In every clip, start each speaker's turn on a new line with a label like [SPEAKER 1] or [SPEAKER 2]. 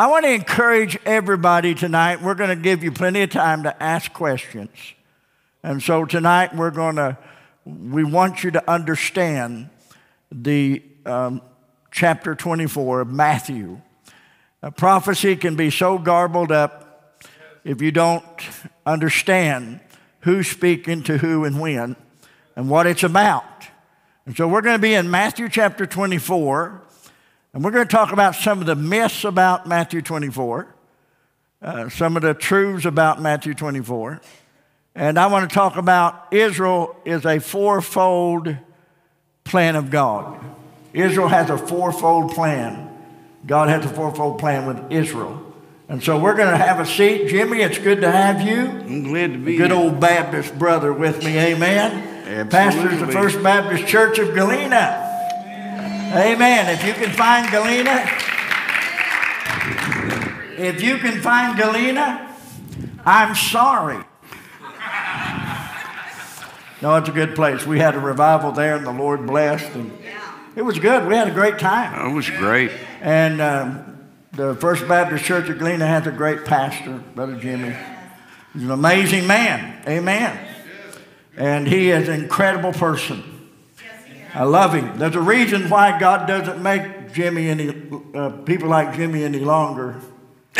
[SPEAKER 1] I want to encourage everybody tonight. We're going to give you plenty of time to ask questions. And so tonight we're going to, we want you to understand the um, chapter 24 of Matthew. A prophecy can be so garbled up if you don't understand who's speaking to who and when and what it's about. And so we're going to be in Matthew chapter 24, and we're going to talk about some of the myths about Matthew 24, uh, some of the truths about Matthew 24. And I want to talk about Israel is a fourfold plan of God. Israel has a fourfold plan. God has a fourfold plan with Israel. And so we're going to have a seat. Jimmy, it's good to have you.
[SPEAKER 2] I'm glad to be
[SPEAKER 1] Good
[SPEAKER 2] here.
[SPEAKER 1] old Baptist brother with me, amen. Pastor's of
[SPEAKER 2] the
[SPEAKER 1] First Baptist Church of Galena. Amen. If you can find Galena, if you can find Galena, I'm sorry. No, it's a good place. We had a revival there, and the Lord blessed, and it was good. We had a great time.
[SPEAKER 2] It was great.
[SPEAKER 1] And um, the First Baptist Church of Galena has a great pastor, Brother Jimmy. He's an amazing man. Amen. And he is an incredible person. I love him. There's a reason why God doesn't make Jimmy any uh, people like Jimmy any longer.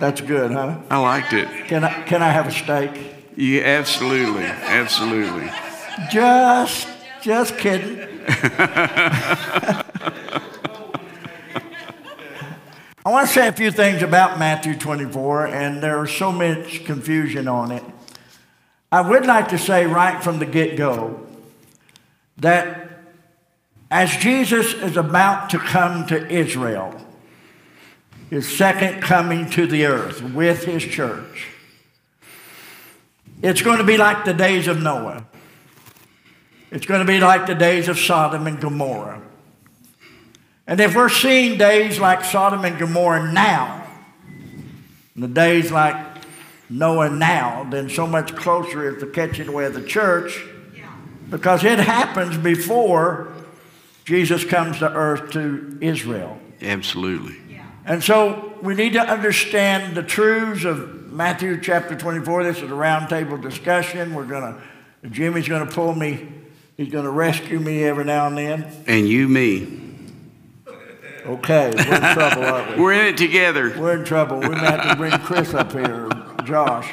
[SPEAKER 1] That's good, huh?
[SPEAKER 2] I liked it.
[SPEAKER 1] Can I, can I have a steak?
[SPEAKER 2] Yeah, absolutely. Absolutely.
[SPEAKER 1] Just, just kidding. I want to say a few things about Matthew 24, and there is so much confusion on it. I would like to say right from the get go that as Jesus is about to come to Israel, his second coming to the earth with his church, it's going to be like the days of Noah. It's going to be like the days of Sodom and Gomorrah. And if we're seeing days like Sodom and Gomorrah now, and the days like Noah now, then so much closer is the catching away of the church because it happens before Jesus comes to earth to Israel.
[SPEAKER 2] Absolutely.
[SPEAKER 1] And so we need to understand the truths of Matthew chapter 24. This is a roundtable discussion. We're going to, Jimmy's going to pull me, he's going to rescue me every now and then.
[SPEAKER 2] And you, me.
[SPEAKER 1] Okay, we're in trouble, aren't we?
[SPEAKER 2] We're in it together.
[SPEAKER 1] We're in trouble. We may have to bring Chris up here, or Josh.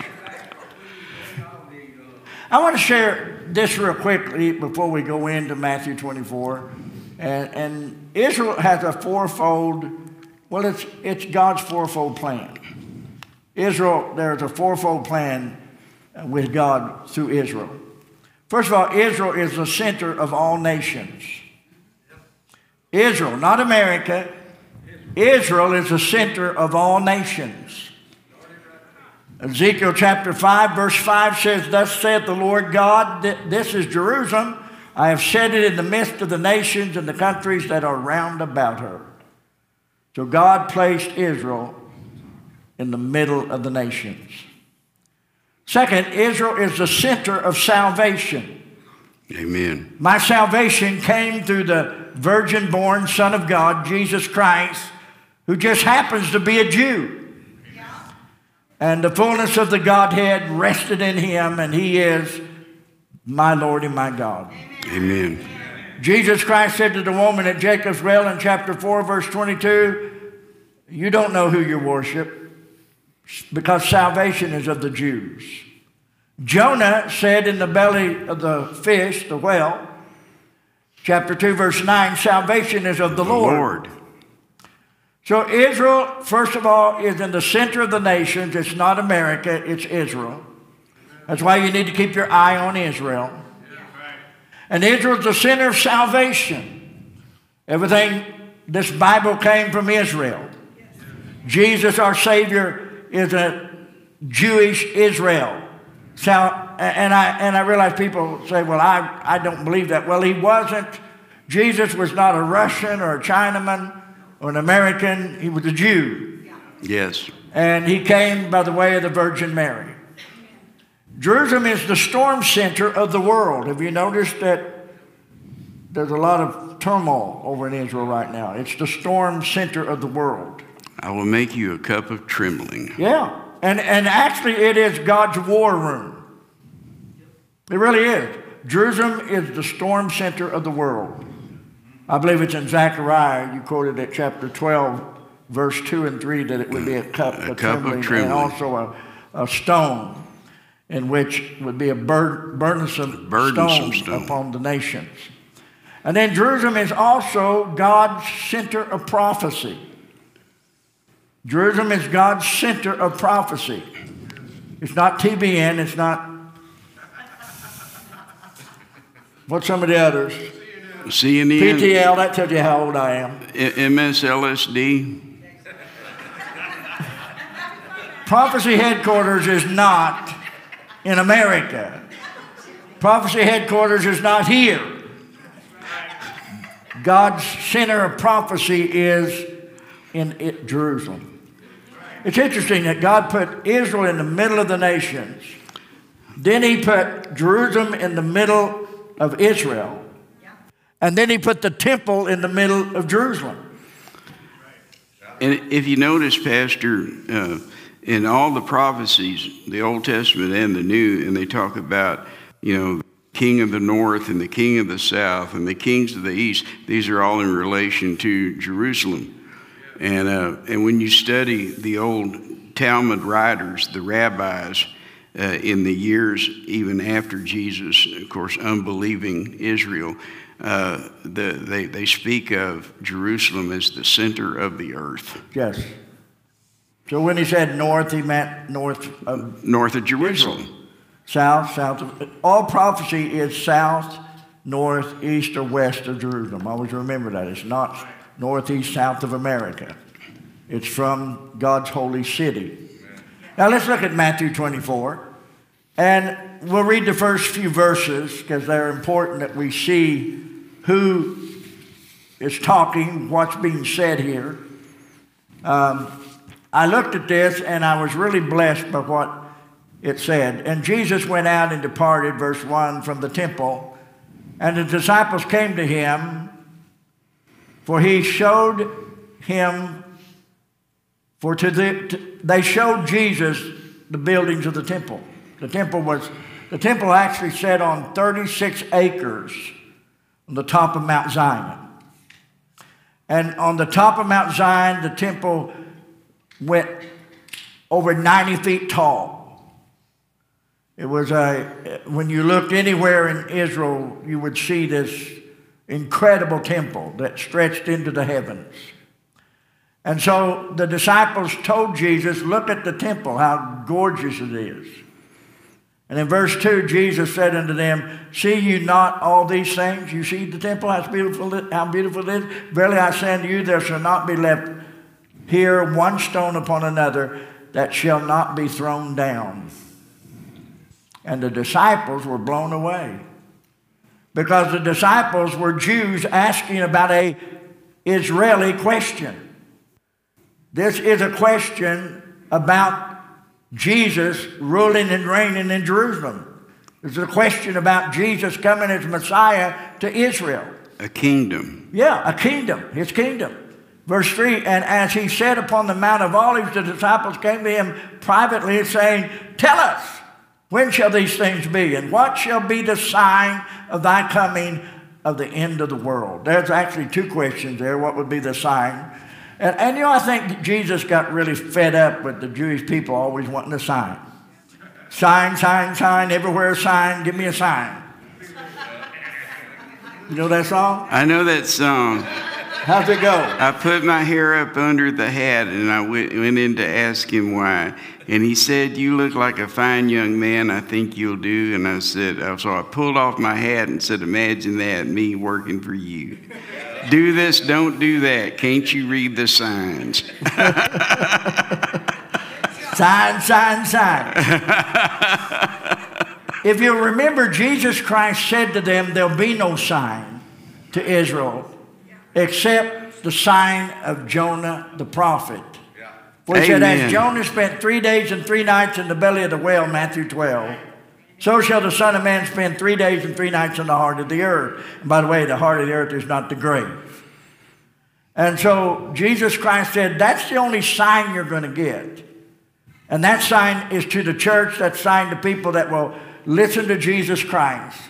[SPEAKER 1] I want to share this real quickly before we go into Matthew 24. And, and Israel has a fourfold, well, it's, it's God's fourfold plan. Israel, there's a fourfold plan with God through Israel. First of all, Israel is the center of all nations. Israel, not America. Israel is the center of all nations. Ezekiel chapter 5, verse 5 says, Thus saith the Lord God, this is Jerusalem. I have set it in the midst of the nations and the countries that are round about her. So God placed Israel in the middle of the nations. Second, Israel is the center of salvation.
[SPEAKER 2] Amen.
[SPEAKER 1] My salvation came through the virgin born Son of God, Jesus Christ, who just happens to be a Jew. And the fullness of the Godhead rested in him, and he is my Lord and my God.
[SPEAKER 2] Amen.
[SPEAKER 1] Jesus Christ said to the woman at Jacob's well in chapter 4, verse 22, You don't know who you worship because salvation is of the Jews. Jonah said in the belly of the fish, the whale, chapter 2, verse 9, Salvation is of the
[SPEAKER 2] The
[SPEAKER 1] Lord.
[SPEAKER 2] Lord.
[SPEAKER 1] So Israel, first of all, is in the center of the nations. It's not America, it's Israel. That's why you need to keep your eye on Israel. And Israel is the center of salvation. Everything, this Bible came from Israel. Jesus, our Savior, is a Jewish Israel. So, and I, and I realize people say, well, I, I don't believe that. Well, he wasn't. Jesus was not a Russian or a Chinaman or an American. He was a Jew.
[SPEAKER 2] Yes.
[SPEAKER 1] And he came by the way of the Virgin Mary. Jerusalem is the storm center of the world. Have you noticed that there's a lot of turmoil over in Israel right now. It's the storm center of the world.
[SPEAKER 2] I will make you a cup of trembling.
[SPEAKER 1] Yeah. And, and actually, it is God's war room. It really is. Jerusalem is the storm center of the world. I believe it's in Zechariah, you quoted at chapter 12, verse 2 and 3, that it would be a cup,
[SPEAKER 2] A
[SPEAKER 1] of,
[SPEAKER 2] cup of
[SPEAKER 1] trembling,
[SPEAKER 2] trembling.
[SPEAKER 1] and also a, a stone in which would be a bur- burdensome,
[SPEAKER 2] Burdensome
[SPEAKER 1] stone. upon the nations. And then Jerusalem is also God's center of prophecy. Jerusalem is God's center of prophecy. It's not TBN, it's not what's some of the others?
[SPEAKER 2] CNN,
[SPEAKER 1] PTL, that tells you how old I am.
[SPEAKER 2] MSLSD.
[SPEAKER 1] Prophecy headquarters is not in America. Prophecy headquarters is not here. God's center of prophecy is in it, Jerusalem. It's interesting that God put Israel in the middle of the nations. Then he put Jerusalem in the middle of Israel. And then he put the temple in the middle of Jerusalem.
[SPEAKER 2] And if you notice, Pastor, uh, in all the prophecies, the Old Testament and the New, and they talk about, you know, king of the north and the king of the south and the kings of the east, these are all in relation to Jerusalem. And, uh, and when you study the old Talmud writers, the rabbis, uh, in the years even after Jesus, of course, unbelieving Israel, uh, the, they, they speak of Jerusalem as the center of the earth,
[SPEAKER 1] Yes. So when he said north, he meant north of
[SPEAKER 2] north of Jerusalem.
[SPEAKER 1] south, south of. All prophecy is south, north, east, or west of Jerusalem. Always remember that. It's not northeast, south of America. It's from God's holy city. Now let's look at Matthew 24. And we'll read the first few verses because they're important that we see who is talking, what's being said here. Um, I looked at this and I was really blessed by what it said. And Jesus went out and departed, verse 1, from the temple. And the disciples came to him, for he showed him, for to the, to- they showed Jesus the buildings of the temple. The temple was, the temple actually sat on 36 acres on the top of Mount Zion. And on the top of Mount Zion, the temple went over 90 feet tall. It was a, when you looked anywhere in Israel, you would see this incredible temple that stretched into the heavens. And so the disciples told Jesus, Look at the temple, how gorgeous it is. And in verse 2, Jesus said unto them, See you not all these things? You see the temple, how beautiful it, how beautiful it is? Verily I say unto you, there shall not be left here one stone upon another that shall not be thrown down. And the disciples were blown away because the disciples were Jews asking about a Israeli question. This is a question about Jesus ruling and reigning in Jerusalem. It's a question about Jesus coming as Messiah to Israel.
[SPEAKER 2] A kingdom.
[SPEAKER 1] Yeah, a kingdom, his kingdom. Verse 3 And as he sat upon the Mount of Olives, the disciples came to him privately, saying, Tell us, when shall these things be? And what shall be the sign of thy coming of the end of the world? There's actually two questions there. What would be the sign? And, and you know, I think Jesus got really fed up with the Jewish people always wanting a sign. Sign, sign, sign, everywhere a sign, give me a sign. You know that song?
[SPEAKER 2] I know that song.
[SPEAKER 1] How's it go?
[SPEAKER 2] I put my hair up under the hat and I went, went in to ask him why. And he said, You look like a fine young man. I think you'll do. And I said, uh, So I pulled off my hat and said, Imagine that, me working for you. Do this, don't do that. Can't you read the signs?
[SPEAKER 1] Sign, sign, sign. if you remember, Jesus Christ said to them, There'll be no sign to Israel except the sign of Jonah the prophet. For he said, As Jonah spent three days and three nights in the belly of the whale, Matthew 12, so shall the Son of Man spend three days and three nights in the heart of the earth. And by the way, the heart of the earth is not the grave. And so Jesus Christ said, That's the only sign you're going to get. And that sign is to the church, that sign to people that will listen to Jesus Christ.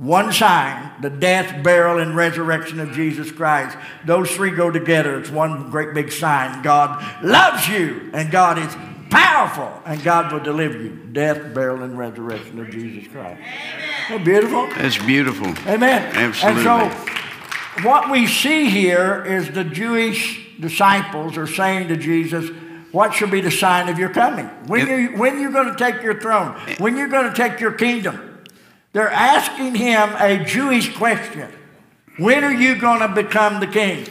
[SPEAKER 1] One sign, the death, burial, and resurrection of Jesus Christ. Those three go together. It's one great big sign. God loves you, and God is powerful, and God will deliver you. Death, burial, and resurrection of Jesus Christ. Isn't beautiful?
[SPEAKER 2] That's beautiful.
[SPEAKER 1] Amen.
[SPEAKER 2] Absolutely.
[SPEAKER 1] And so, what we see here is the Jewish disciples are saying to Jesus, what should be the sign of your coming? When, you, when you're going to take your throne? When you're going to take your kingdom? They're asking him a Jewish question. When are you going to become the king?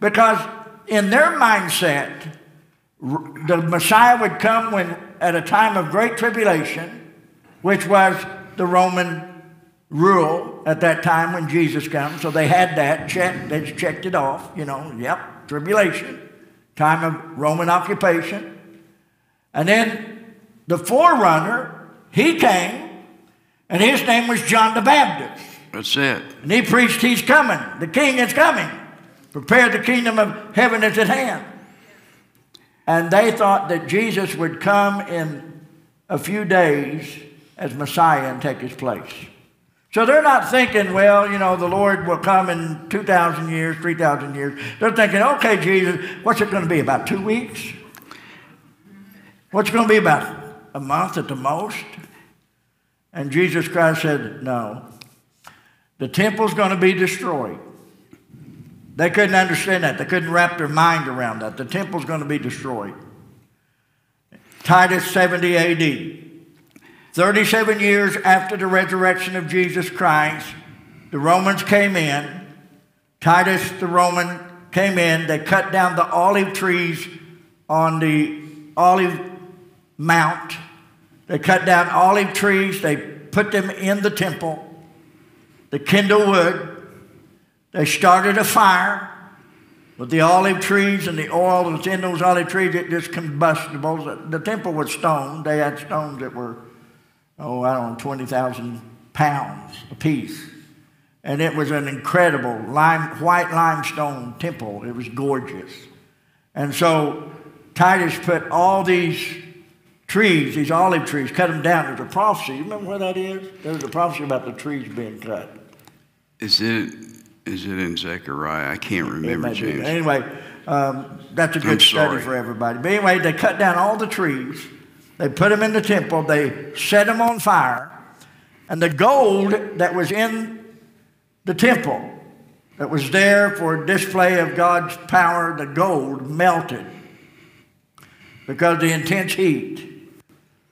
[SPEAKER 1] Because in their mindset, the Messiah would come when, at a time of great tribulation, which was the Roman rule at that time when Jesus comes. So they had that checked. They checked it off. You know, yep, tribulation, time of Roman occupation. And then the forerunner, he came, and his name was John the Baptist.
[SPEAKER 2] That's it.
[SPEAKER 1] And he preached, He's coming. The King is coming. Prepare the kingdom of heaven is at hand. And they thought that Jesus would come in a few days as Messiah and take his place. So they're not thinking, well, you know, the Lord will come in 2,000 years, 3,000 years. They're thinking, okay, Jesus, what's it going to be? About two weeks? What's it going to be about? A month at the most? And Jesus Christ said, no. The temple's going to be destroyed. They couldn't understand that. They couldn't wrap their mind around that. The temple's going to be destroyed. Titus 70 AD. 37 years after the resurrection of Jesus Christ, the Romans came in. Titus the Roman came in. They cut down the olive trees on the olive mount. They cut down olive trees. They put them in the temple. They kindled wood. They started a fire with the olive trees and the oil that was in those olive trees, it just combustible. The temple was stone. They had stones that were, oh, I don't know, 20,000 pounds apiece. And it was an incredible lime, white limestone temple. It was gorgeous. And so Titus put all these trees, these olive trees, cut them down. There's a prophecy. You remember where that is? There's a prophecy about the trees being cut.
[SPEAKER 2] Is it is it in Zechariah? I can't remember, James.
[SPEAKER 1] Anyway, um, that's a good study for everybody. But anyway, they cut down all the trees. They put them in the temple. They set them on fire. And the gold that was in the temple, that was there for display of God's power, the gold melted because of the intense heat.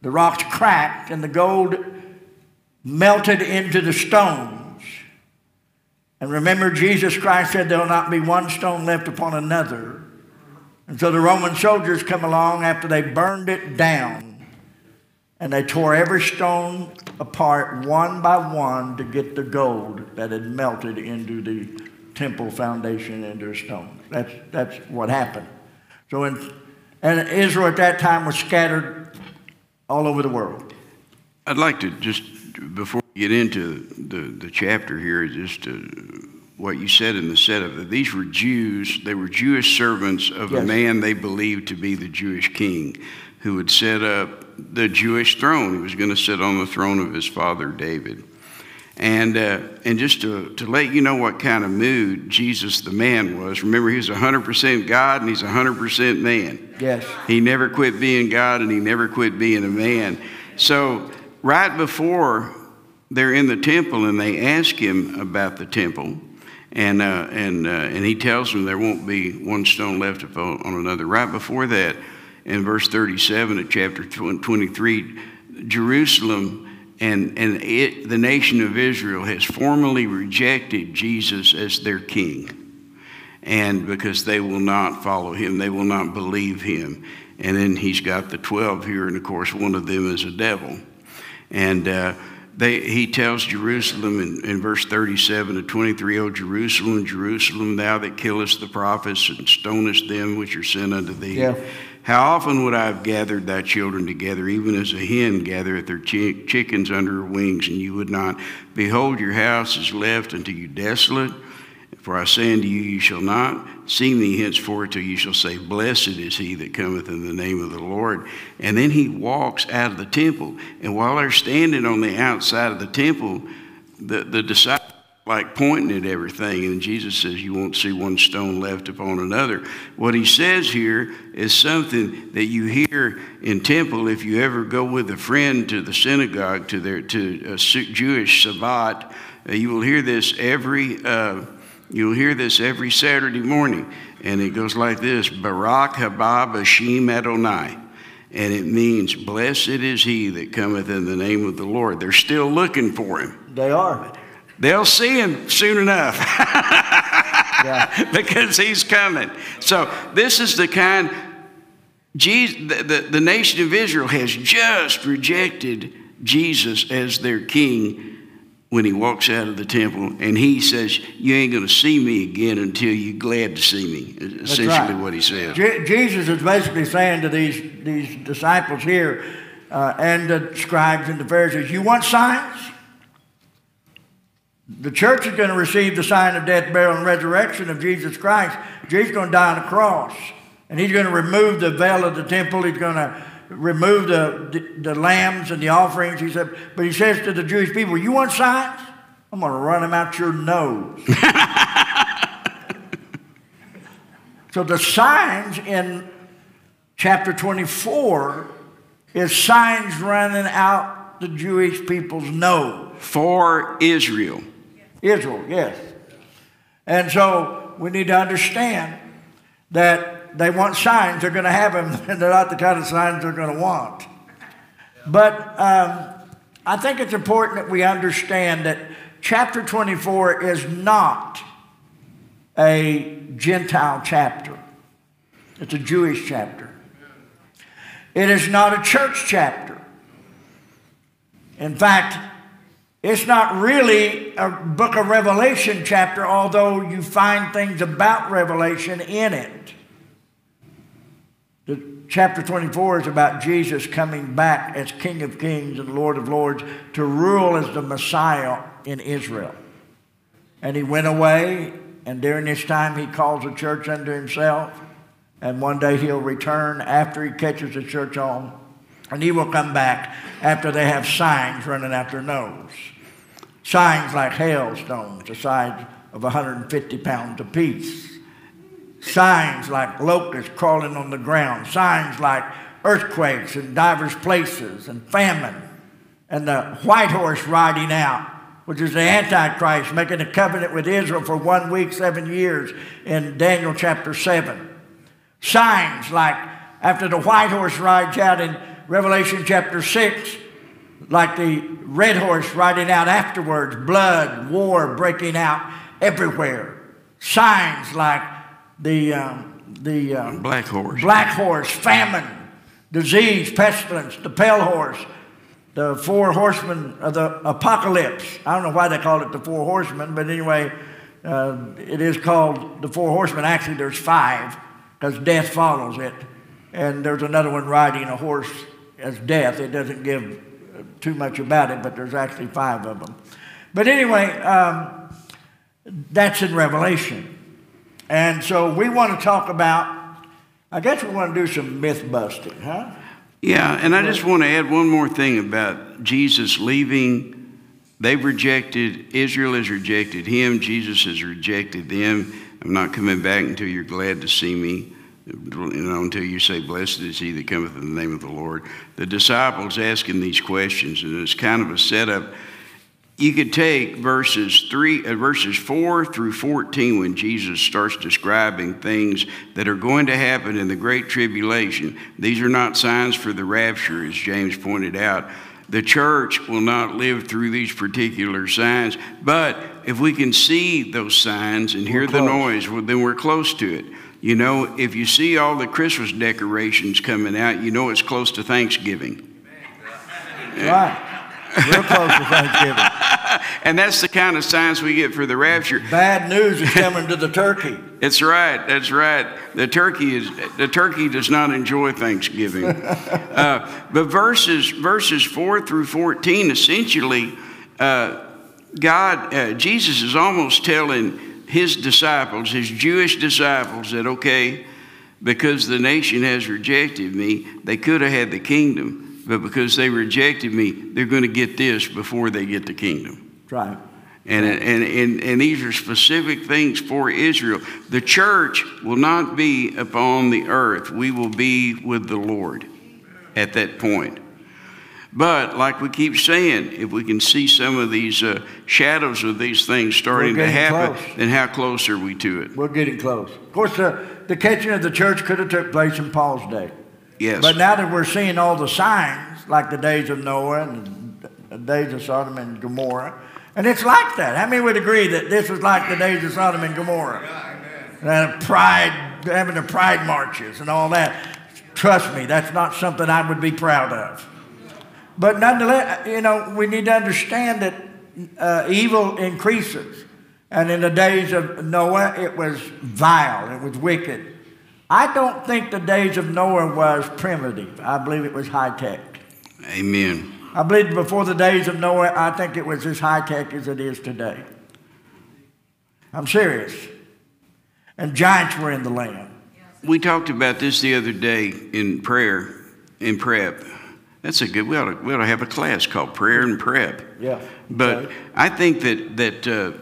[SPEAKER 1] The rocks cracked and the gold melted into the stones. And remember, Jesus Christ said there will not be one stone left upon another. And so the Roman soldiers come along after they burned it down and they tore every stone apart one by one to get the gold that had melted into the temple foundation into the stone. That's, that's what happened. So, in, and Israel at that time was scattered all over the world.
[SPEAKER 2] I'd like to just, before we get into the, the chapter here, just to what you said in the setup that these were Jews, they were Jewish servants of yes. a man they believed to be the Jewish king who would set up the Jewish throne. He was going to sit on the throne of his father David. And, uh, and just to, to let you know what kind of mood Jesus the man was, remember he was 100% God and he's 100% man.
[SPEAKER 1] Yes.
[SPEAKER 2] He never quit being God and he never quit being a man. So, right before they're in the temple and they ask him about the temple. And, uh, and, uh, and he tells them there won't be one stone left on another. Right before that, in verse 37 of chapter 23, Jerusalem and, and it, the nation of Israel has formally rejected Jesus as their king. And because they will not follow him, they will not believe him. And then he's got the 12 here, and of course, one of them is a devil. And uh, they, he tells Jerusalem in, in verse 37 to 23, O Jerusalem, Jerusalem, thou that killest the prophets and stonest them which are sent unto thee. Yeah. How often would I have gathered thy children together, even as a hen gathereth her chi- chickens under her wings, and you would not? Behold, your house is left unto you desolate. For I say unto you, you shall not see me henceforth till you shall say, Blessed is he that cometh in the name of the Lord. And then he walks out of the temple. And while they're standing on the outside of the temple, the, the disciples like pointing at everything. And Jesus says, You won't see one stone left upon another. What he says here is something that you hear in temple if you ever go with a friend to the synagogue, to, their, to a Jewish Sabbat. Uh, you will hear this every. Uh, You'll hear this every Saturday morning, and it goes like this Baruch haba b'shem Adonai. And it means, Blessed is he that cometh in the name of the Lord. They're still looking for him.
[SPEAKER 1] They are.
[SPEAKER 2] They'll see him soon enough because he's coming. So, this is the kind, Jesus, the, the, the nation of Israel has just rejected Jesus as their king when he walks out of the temple and he says, You ain't going to see me again until you're glad to see me. Essentially, right. what he says.
[SPEAKER 1] Je- Jesus is basically saying to these, these disciples here uh, and the scribes and the Pharisees, You want signs? The church is going to receive the sign of death, burial, and resurrection of Jesus Christ. Jesus is going to die on the cross. And he's going to remove the veil of the temple. He's going to remove the, the, the, lambs and the offerings. He said, but he says to the Jewish people, You want signs? I'm going to run them out your nose. so the signs in chapter 24 is signs running out the Jewish people's nose.
[SPEAKER 2] For Israel.
[SPEAKER 1] Israel, yes. And so we need to understand that they want signs, they're going to have them, and they're not the kind of signs they're going to want. But um, I think it's important that we understand that chapter 24 is not a Gentile chapter, it's a Jewish chapter. It is not a church chapter. In fact, it's not really a book of Revelation chapter, although you find things about Revelation in it. The chapter 24 is about Jesus coming back as King of Kings and Lord of Lords to rule as the Messiah in Israel. And he went away, and during this time, he calls the church unto himself. And one day he'll return after he catches the church on, and he will come back after they have signs running out their nose. Signs like hailstones, the size of 150 pounds apiece. Signs like locusts crawling on the ground, signs like earthquakes in divers places and famine, and the white horse riding out, which is the Antichrist making a covenant with Israel for one week, seven years in Daniel chapter 7. Signs like after the white horse rides out in Revelation chapter 6, like the red horse riding out afterwards, blood, war breaking out everywhere. Signs like the, um, the
[SPEAKER 2] uh, black horse,
[SPEAKER 1] black horse, famine, disease, pestilence, the pale horse, the four horsemen of the apocalypse. I don't know why they call it the four horsemen, but anyway, uh, it is called the four horsemen. Actually, there's five because death follows it, and there's another one riding a horse as death. It doesn't give too much about it, but there's actually five of them. But anyway, um, that's in Revelation. And so we want to talk about, I guess we want to do some myth busting, huh?
[SPEAKER 2] Yeah, and I just want to add one more thing about Jesus leaving. They've rejected, Israel has rejected him, Jesus has rejected them. I'm not coming back until you're glad to see me. You know, until you say, Blessed is he that cometh in the name of the Lord. The disciples asking these questions, and it's kind of a setup you could take verses three, uh, verses four through fourteen when Jesus starts describing things that are going to happen in the great tribulation. These are not signs for the rapture, as James pointed out. The church will not live through these particular signs, but if we can see those signs and hear the noise, well, then we're close to it. You know, if you see all the Christmas decorations coming out, you know it's close to Thanksgiving.
[SPEAKER 1] Right. Real close to Thanksgiving.
[SPEAKER 2] and that's the kind of signs we get for the rapture.
[SPEAKER 1] Bad news is coming to the turkey.
[SPEAKER 2] That's right. That's right. The turkey is the turkey does not enjoy Thanksgiving. uh, but verses verses four through fourteen essentially, uh, God uh, Jesus is almost telling his disciples, his Jewish disciples, that okay, because the nation has rejected me, they could have had the kingdom but because they rejected me, they're going to get this before they get the kingdom.
[SPEAKER 1] Right.
[SPEAKER 2] And, and, and, and these are specific things for Israel. The church will not be upon the earth. We will be with the Lord at that point. But, like we keep saying, if we can see some of these uh, shadows of these things starting to happen, close. then how close are we to it?
[SPEAKER 1] We're getting close. Of course, the, the catching of the church could have took place in Paul's day.
[SPEAKER 2] Yes.
[SPEAKER 1] But now that we're seeing all the signs, like the days of Noah and the days of Sodom and Gomorrah, and it's like that. How many would agree that this was like the days of Sodom and Gomorrah? And pride, having the pride marches and all that. Trust me, that's not something I would be proud of. But nonetheless, you know, we need to understand that uh, evil increases. And in the days of Noah, it was vile, it was wicked. I don't think the days of Noah was primitive. I believe it was high tech.
[SPEAKER 2] Amen.
[SPEAKER 1] I believe before the days of Noah, I think it was as high tech as it is today. I'm serious. And giants were in the land.
[SPEAKER 2] We talked about this the other day in prayer, in prep. That's a good. We ought to, we ought to have a class called prayer and prep.
[SPEAKER 1] Yeah.
[SPEAKER 2] But okay. I think that that uh,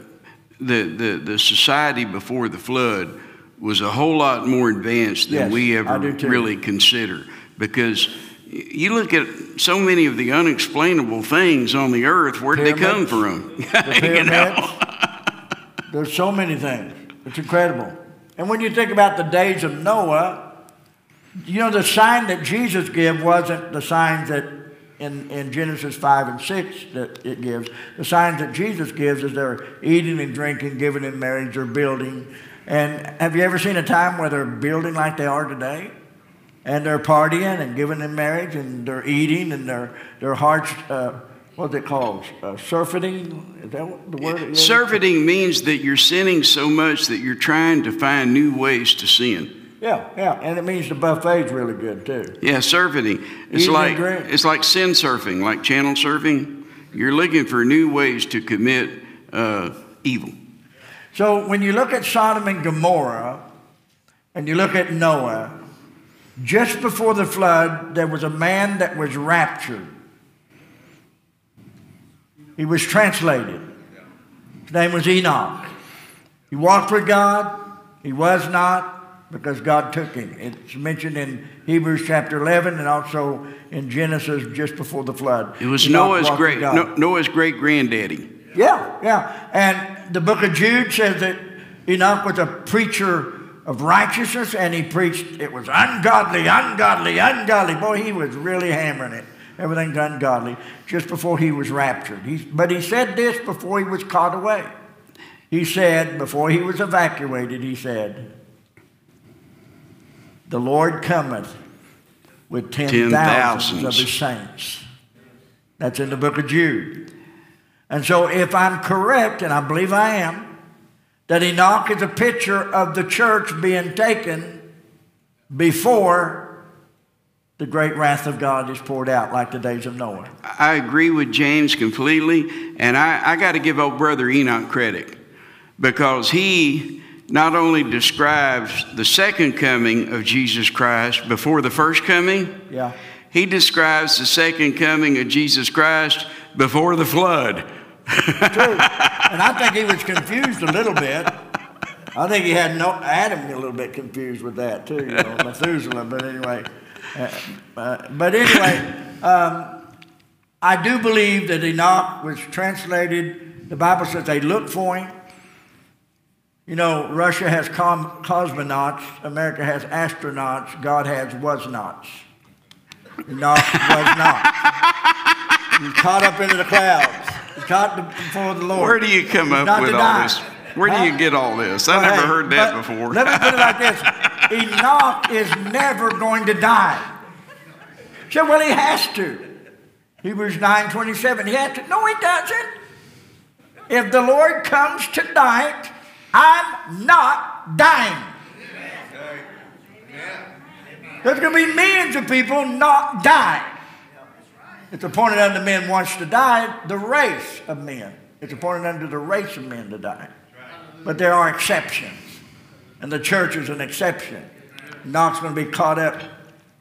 [SPEAKER 2] the the the society before the flood was a whole lot more advanced than
[SPEAKER 1] yes,
[SPEAKER 2] we ever really consider because you look at so many of the unexplainable things on the earth where did they come from
[SPEAKER 1] the you know? there's so many things it's incredible and when you think about the days of noah you know the sign that jesus gave wasn't the signs that in, in genesis 5 and 6 that it gives the signs that jesus gives is they're eating and drinking giving in marriage or building and have you ever seen a time where they're building like they are today? And they're partying and giving in marriage and they're eating and their, their hearts, uh, what's it called? Uh, surfeiting? Is that the word?
[SPEAKER 2] Surfeiting means that you're sinning so much that you're trying to find new ways to sin.
[SPEAKER 1] Yeah, yeah, and it means the buffet's really good too.
[SPEAKER 2] Yeah, surfing. It's
[SPEAKER 1] Eating
[SPEAKER 2] like it's like sin surfing, like channel surfing. You're looking for new ways to commit uh, evil.
[SPEAKER 1] So when you look at Sodom and Gomorrah and you look at Noah, just before the flood, there was a man that was raptured. He was translated. His name was Enoch. He walked with God. He was not because God took him. It's mentioned in Hebrews chapter 11 and also in Genesis just before the flood.
[SPEAKER 2] It was Noah's great, Noah's great granddaddy.
[SPEAKER 1] Yeah, yeah. And the book of Jude says that Enoch was a preacher of righteousness and he preached it was ungodly, ungodly, ungodly. Boy, he was really hammering it. Everything's ungodly just before he was raptured. He, but he said this before he was caught away. He said, before he was evacuated, he said, The Lord cometh with ten, ten thousands of his saints. That's in the book of Jude. And so, if I'm correct, and I believe I am, that Enoch is a picture of the church being taken before the great wrath of God is poured out, like the days of Noah.
[SPEAKER 2] I agree with James completely, and I, I got to give old brother Enoch credit because he not only describes the second coming of Jesus Christ before the first coming,
[SPEAKER 1] yeah.
[SPEAKER 2] he describes the second coming of Jesus Christ before the flood.
[SPEAKER 1] True. And I think he was confused a little bit. I think he had no, Adam a little bit confused with that too, you know, Methuselah. But anyway, uh, uh, but anyway, um, I do believe that Enoch was translated. The Bible says they looked for him. You know, Russia has com- cosmonauts, America has astronauts, God has was nots. Enoch was not. He caught up into the clouds caught before the Lord.
[SPEAKER 2] Where do you come up with all this? Where do you get all this? I never hey, heard that before.
[SPEAKER 1] let me put it like this Enoch is never going to die. So, well, he has to. Hebrews 9 27. He had to, no, he doesn't. If the Lord comes tonight, I'm not dying. There's going to be millions of people not dying. It's appointed unto men once to die, the race of men. It's appointed unto the race of men to die. But there are exceptions. And the church is an exception. Knox going to be caught up,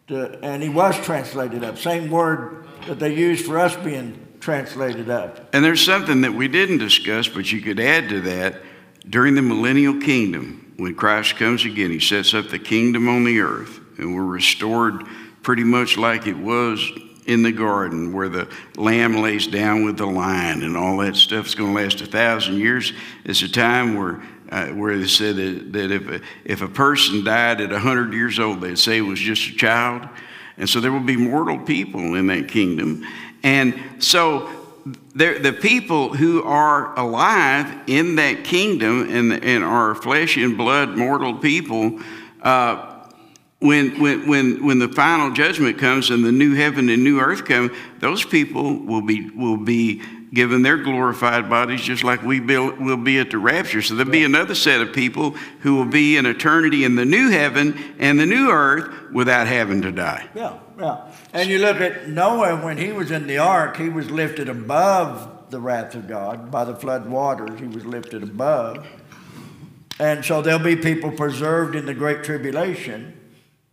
[SPEAKER 1] to, and he was translated up. Same word that they use for us being translated up.
[SPEAKER 2] And there's something that we didn't discuss, but you could add to that. During the millennial kingdom, when Christ comes again, he sets up the kingdom on the earth, and we're restored pretty much like it was in the garden where the lamb lays down with the lion and all that stuff's going to last a thousand years. It's a time where uh, where they said that, that if, a, if a person died at 100 years old, they'd say it was just a child. And so there will be mortal people in that kingdom. And so the people who are alive in that kingdom and, and are flesh and blood mortal people, uh, when, when, when, when the final judgment comes and the new heaven and new earth come, those people will be, will be given their glorified bodies just like we will be at the rapture. So there'll be another set of people who will be in eternity in the new heaven and the new earth without having to die.
[SPEAKER 1] Yeah, yeah. And you look at Noah, when he was in the ark, he was lifted above the wrath of God by the flood waters. He was lifted above. And so there'll be people preserved in the great tribulation,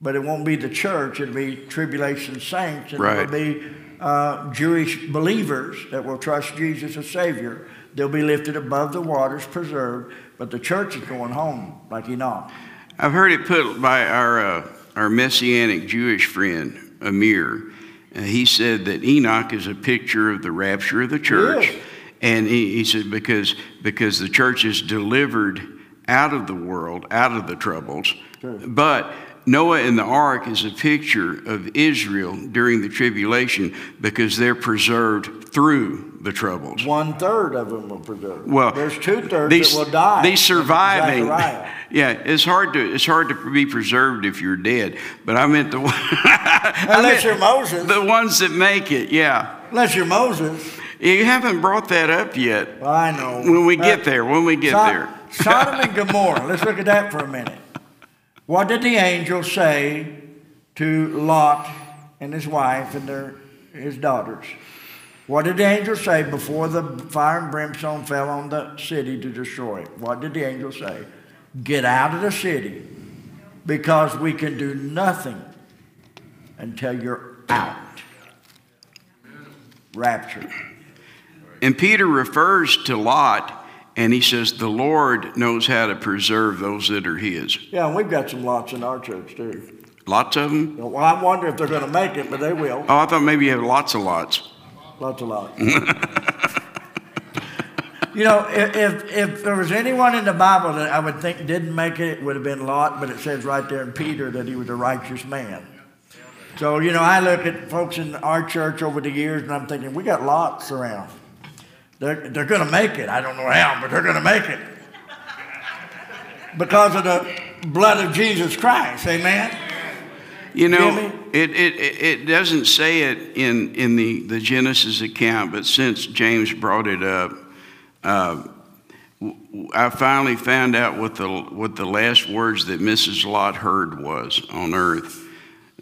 [SPEAKER 1] but it won't be the church, it'll be tribulation saints, and
[SPEAKER 2] right.
[SPEAKER 1] it'll be uh, Jewish believers that will trust Jesus as Savior. They'll be lifted above the waters, preserved, but the church is going home like Enoch.
[SPEAKER 2] I've heard it put by our, uh, our Messianic Jewish friend, Amir. Uh, he said that Enoch is a picture of the rapture of the church. And he, he said, because, because the church is delivered out of the world, out of the troubles. Sure. But Noah and the ark is a picture of Israel during the tribulation because they're preserved through the troubles.
[SPEAKER 1] One third of them are preserved.
[SPEAKER 2] Well,
[SPEAKER 1] there's two thirds these, that will die.
[SPEAKER 2] These surviving. Yeah, it's hard to it's hard to be preserved if you're dead. But I meant the
[SPEAKER 1] unless you're Moses.
[SPEAKER 2] The ones that make it, yeah.
[SPEAKER 1] Unless you're Moses.
[SPEAKER 2] You haven't brought that up yet.
[SPEAKER 1] Well, I know.
[SPEAKER 2] When we get uh, there, when we get there.
[SPEAKER 1] Sodom and Gomorrah. Let's look at that for a minute. What did the angel say to Lot and his wife and their, his daughters? What did the angel say before the fire and brimstone fell on the city to destroy it? What did the angel say? Get out of the city because we can do nothing until you're out. Rapture.
[SPEAKER 2] And Peter refers to Lot and he says, The Lord knows how to preserve those that are his.
[SPEAKER 1] Yeah, and we've got some lots in our church too.
[SPEAKER 2] Lots of them?
[SPEAKER 1] Well, I wonder if they're going to make it, but they will.
[SPEAKER 2] Oh, I thought maybe you have lots of lots.
[SPEAKER 1] Lots of lots. you know, if, if, if, there was anyone in the Bible that I would think didn't make it, it would have been Lot, but it says right there in Peter that he was a righteous man. So, you know, I look at folks in our church over the years and I'm thinking, we got lots around. They're, they're going to make it. I don't know how, but they're going to make it. Because of the blood of Jesus Christ. Amen?
[SPEAKER 2] You know, it, it, it doesn't say it in, in the, the Genesis account, but since James brought it up, uh, I finally found out what the, what the last words that Mrs. Lot heard was on earth.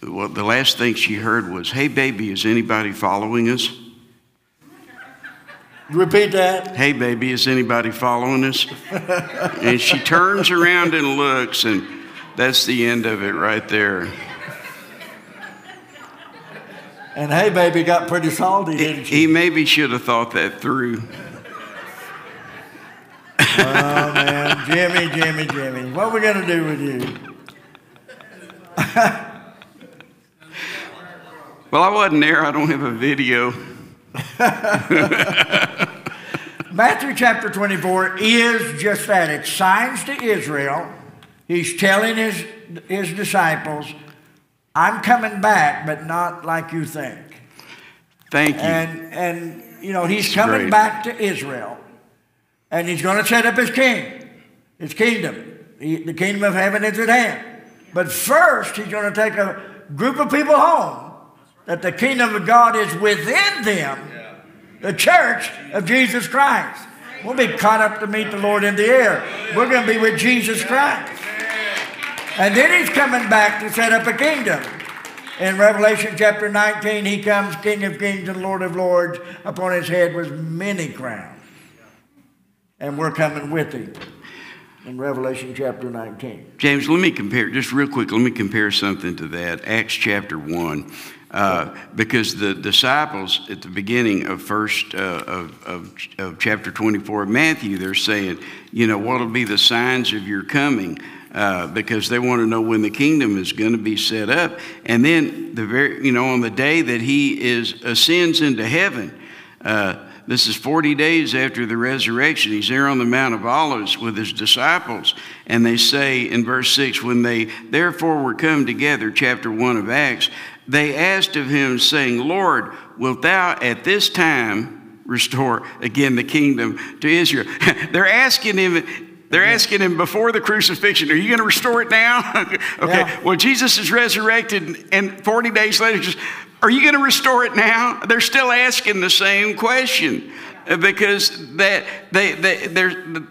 [SPEAKER 2] Well, the last thing she heard was, Hey, baby, is anybody following us?
[SPEAKER 1] Repeat that.
[SPEAKER 2] Hey, baby, is anybody following us? and she turns around and looks, and that's the end of it right there.
[SPEAKER 1] And hey, baby got pretty salty, didn't
[SPEAKER 2] she? He maybe should have thought that through.
[SPEAKER 1] oh, man. Jimmy, Jimmy, Jimmy. What are we going to do with you?
[SPEAKER 2] well, I wasn't there. I don't have a video.
[SPEAKER 1] Matthew chapter 24 is just that. It's signs to Israel. He's telling his, his disciples, I'm coming back, but not like you think.
[SPEAKER 2] Thank you.
[SPEAKER 1] And, and you know, he's coming great. back to Israel. And he's going to set up his king, his kingdom. He, the kingdom of heaven is at hand. But first, he's going to take a group of people home that the kingdom of God is within them, the church of Jesus Christ. We'll be caught up to meet the Lord in the air. We're going to be with Jesus Christ. And then he's coming back to set up a kingdom. In Revelation chapter 19, he comes King of kings and Lord of lords. Upon his head was many crowns. And we're coming with him in Revelation chapter 19.
[SPEAKER 2] James, let me compare, just real quick, let me compare something to that. Acts chapter 1. Uh, because the disciples at the beginning of first uh, of, of, of, chapter 24 of Matthew, they're saying, you know, what'll be the signs of your coming? Uh, because they want to know when the kingdom is going to be set up. And then the very, you know, on the day that he is ascends into heaven, uh, this is 40 days after the resurrection. He's there on the Mount of Olives with his disciples. And they say in verse 6 when they therefore were come together, chapter 1 of Acts, they asked of him, saying, Lord, wilt thou at this time restore again the kingdom to Israel? They're asking him, they're asking him before the crucifixion, Are you going to restore it now? okay, yeah. well, Jesus is resurrected, and 40 days later, just, Are you going to restore it now? They're still asking the same question because that they, they,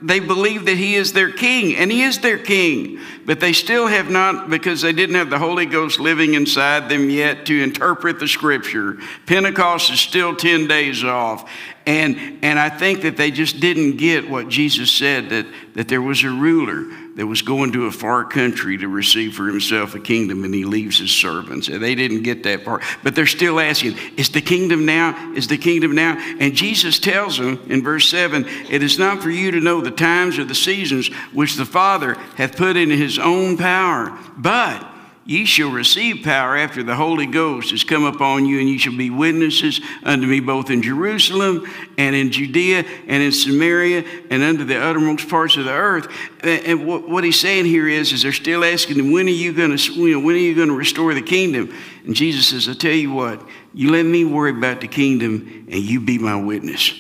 [SPEAKER 2] they believe that he is their king, and he is their king. But they still have not, because they didn't have the Holy Ghost living inside them yet to interpret the scripture. Pentecost is still 10 days off. And, and I think that they just didn't get what Jesus said that, that there was a ruler that was going to a far country to receive for himself a kingdom and he leaves his servants. And they didn't get that part. But they're still asking, Is the kingdom now? Is the kingdom now? And Jesus tells them in verse 7 It is not for you to know the times or the seasons which the Father hath put in his own power, but Ye shall receive power after the Holy Ghost has come upon you, and ye shall be witnesses unto me both in Jerusalem and in Judea and in Samaria and unto the uttermost parts of the earth. And what he's saying here is, is they're still asking him, when are you going to, you know, when are you going to restore the kingdom? And Jesus says, I tell you what, you let me worry about the kingdom, and you be my witness.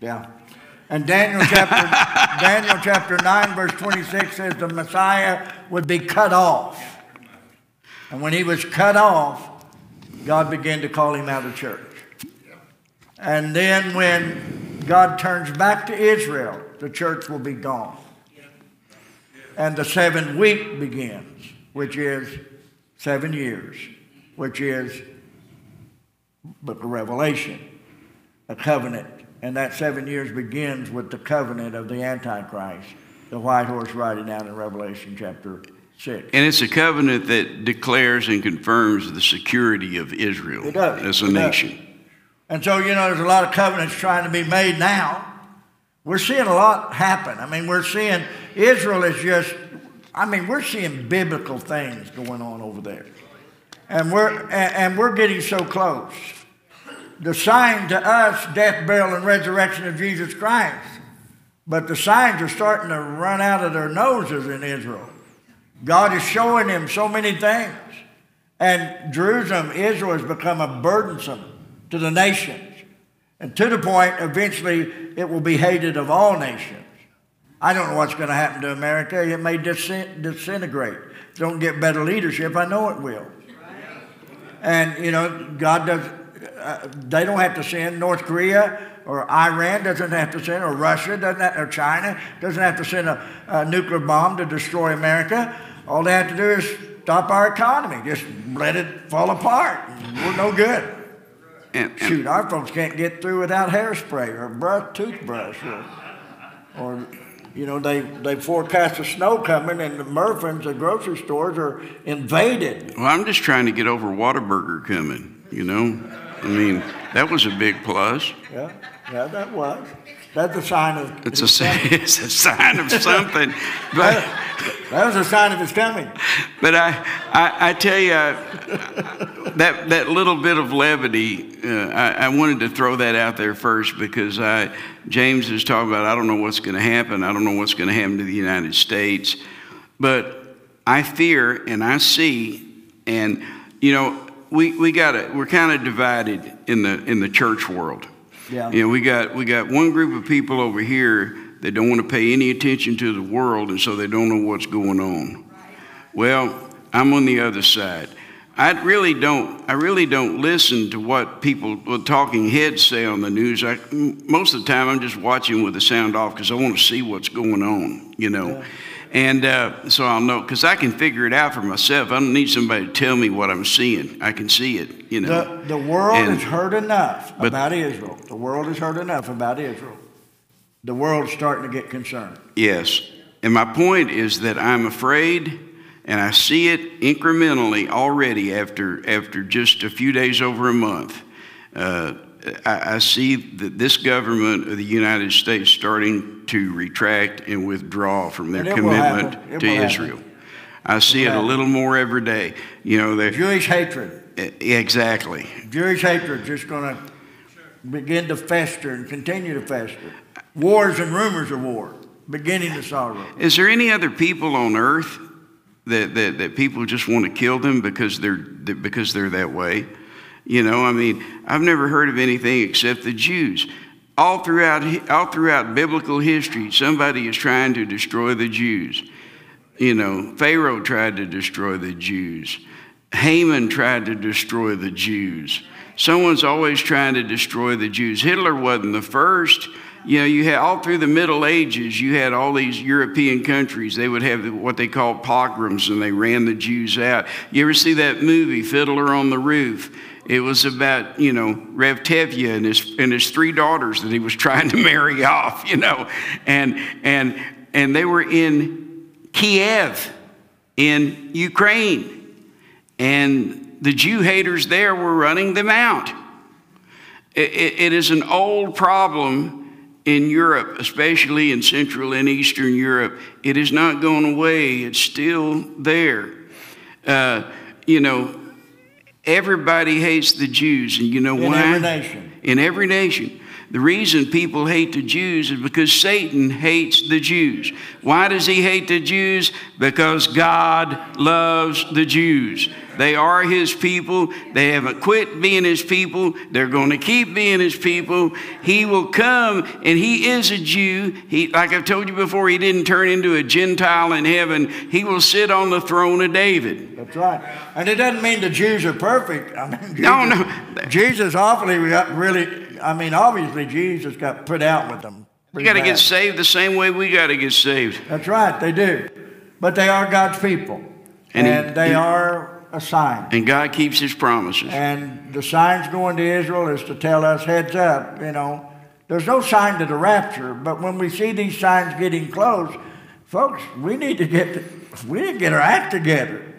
[SPEAKER 1] Yeah. And Daniel chapter, Daniel chapter 9, verse 26 says the Messiah would be cut off. And when he was cut off, God began to call him out of church. And then when God turns back to Israel, the church will be gone. And the seventh week begins, which is seven years, which is book of Revelation, a covenant. And that seven years begins with the covenant of the Antichrist, the white horse riding out in Revelation chapter
[SPEAKER 2] And it's a covenant that declares and confirms the security of Israel as a
[SPEAKER 1] it
[SPEAKER 2] nation.
[SPEAKER 1] Does. And so, you know, there's a lot of covenants trying to be made now. We're seeing a lot happen. I mean, we're seeing Israel is just, I mean, we're seeing biblical things going on over there. And we're, and we're getting so close. The sign to us, death, burial, and resurrection of Jesus Christ. But the signs are starting to run out of their noses in Israel. God is showing him so many things. And Jerusalem, Israel, has become a burdensome to the nations. And to the point, eventually, it will be hated of all nations. I don't know what's going to happen to America. It may disintegrate. Don't get better leadership, I know it will. And, you know, God does, uh, they don't have to send North Korea or Iran doesn't have to send, or Russia doesn't have, or China doesn't have to send a, a nuclear bomb to destroy America. All they have to do is stop our economy, just let it fall apart. We're no good. And, and Shoot, our folks can't get through without hairspray or brush, toothbrush, or, or you know, they, they forecast the snow coming, and the Murphins, the grocery stores, are invaded.
[SPEAKER 2] Well, I'm just trying to get over Whataburger coming, you know? I mean, that was a big plus.
[SPEAKER 1] Yeah, yeah, that was. That's a sign of.
[SPEAKER 2] It's a, it's a sign of something. But
[SPEAKER 1] that was a sign of his coming.
[SPEAKER 2] But I, I, I tell you, that that little bit of levity, uh, I, I, wanted to throw that out there first because I, James is talking about I don't know what's going to happen. I don't know what's going to happen to the United States, but I fear and I see, and you know, we we got it. We're kind of divided in the in the church world.
[SPEAKER 1] Yeah.
[SPEAKER 2] You know, we got we got one group of people over here that don't want to pay any attention to the world, and so they don't know what's going on. Well, I'm on the other side. I really don't. I really don't listen to what people, what talking heads say on the news. I, most of the time, I'm just watching with the sound off because I want to see what's going on. You know, yeah. And uh, so I'll know because I can figure it out for myself. I don't need somebody to tell me what I'm seeing. I can see it. You know,
[SPEAKER 1] the, the world and, has heard enough but, about Israel. The world has heard enough about Israel. The world's starting to get concerned.
[SPEAKER 2] Yes, and my point is that I'm afraid and I see it incrementally already after, after just a few days over a month. Uh, I, I, see that this government of the United States starting to retract and withdraw from their commitment to Israel. Happen. I see it, a little more every day. You know, the
[SPEAKER 1] Jewish hatred.
[SPEAKER 2] Exactly.
[SPEAKER 1] Jewish hatred just going to begin to fester and continue to fester. Wars and rumors of war beginning to sorrow.
[SPEAKER 2] Is there any other people on earth that, that, that people just want to kill them because they're, because they're that way. You know, I mean, I've never heard of anything except the Jews. All throughout, all throughout biblical history, somebody is trying to destroy the Jews. You know, Pharaoh tried to destroy the Jews. Haman tried to destroy the Jews. Someone's always trying to destroy the Jews. Hitler wasn't the first you know, you had all through the Middle Ages, you had all these European countries. They would have what they called pogroms, and they ran the Jews out. You ever see that movie, Fiddler on the Roof? It was about, you know, Rev Tevye and his, and his three daughters that he was trying to marry off, you know. And, and, and they were in Kiev, in Ukraine. And the Jew haters there were running them out. it, it, it is an old problem in Europe, especially in Central and Eastern Europe, It is not going away. It's still there. Uh, you know, everybody hates the Jews, and you know
[SPEAKER 1] in
[SPEAKER 2] why?
[SPEAKER 1] In every nation.
[SPEAKER 2] In every nation. The reason people hate the Jews is because Satan hates the Jews. Why does he hate the Jews? Because God loves the Jews. They are his people. They haven't quit being his people. They're going to keep being his people. He will come, and he is a Jew. He, like I've told you before, he didn't turn into a Gentile in heaven. He will sit on the throne of David.
[SPEAKER 1] That's right. And it doesn't mean the Jews are perfect. I mean, Jesus,
[SPEAKER 2] no, no.
[SPEAKER 1] Jesus awfully really, I mean, obviously Jesus got put out with them.
[SPEAKER 2] You got to get saved the same way we got to get saved.
[SPEAKER 1] That's right, they do. But they are God's people. And, and he, they he, are a sign.
[SPEAKER 2] And God keeps his promises.
[SPEAKER 1] And the signs going to Israel is to tell us, heads up, you know. There's no sign to the rapture, but when we see these signs getting close, folks, we need to get we need to get our act together.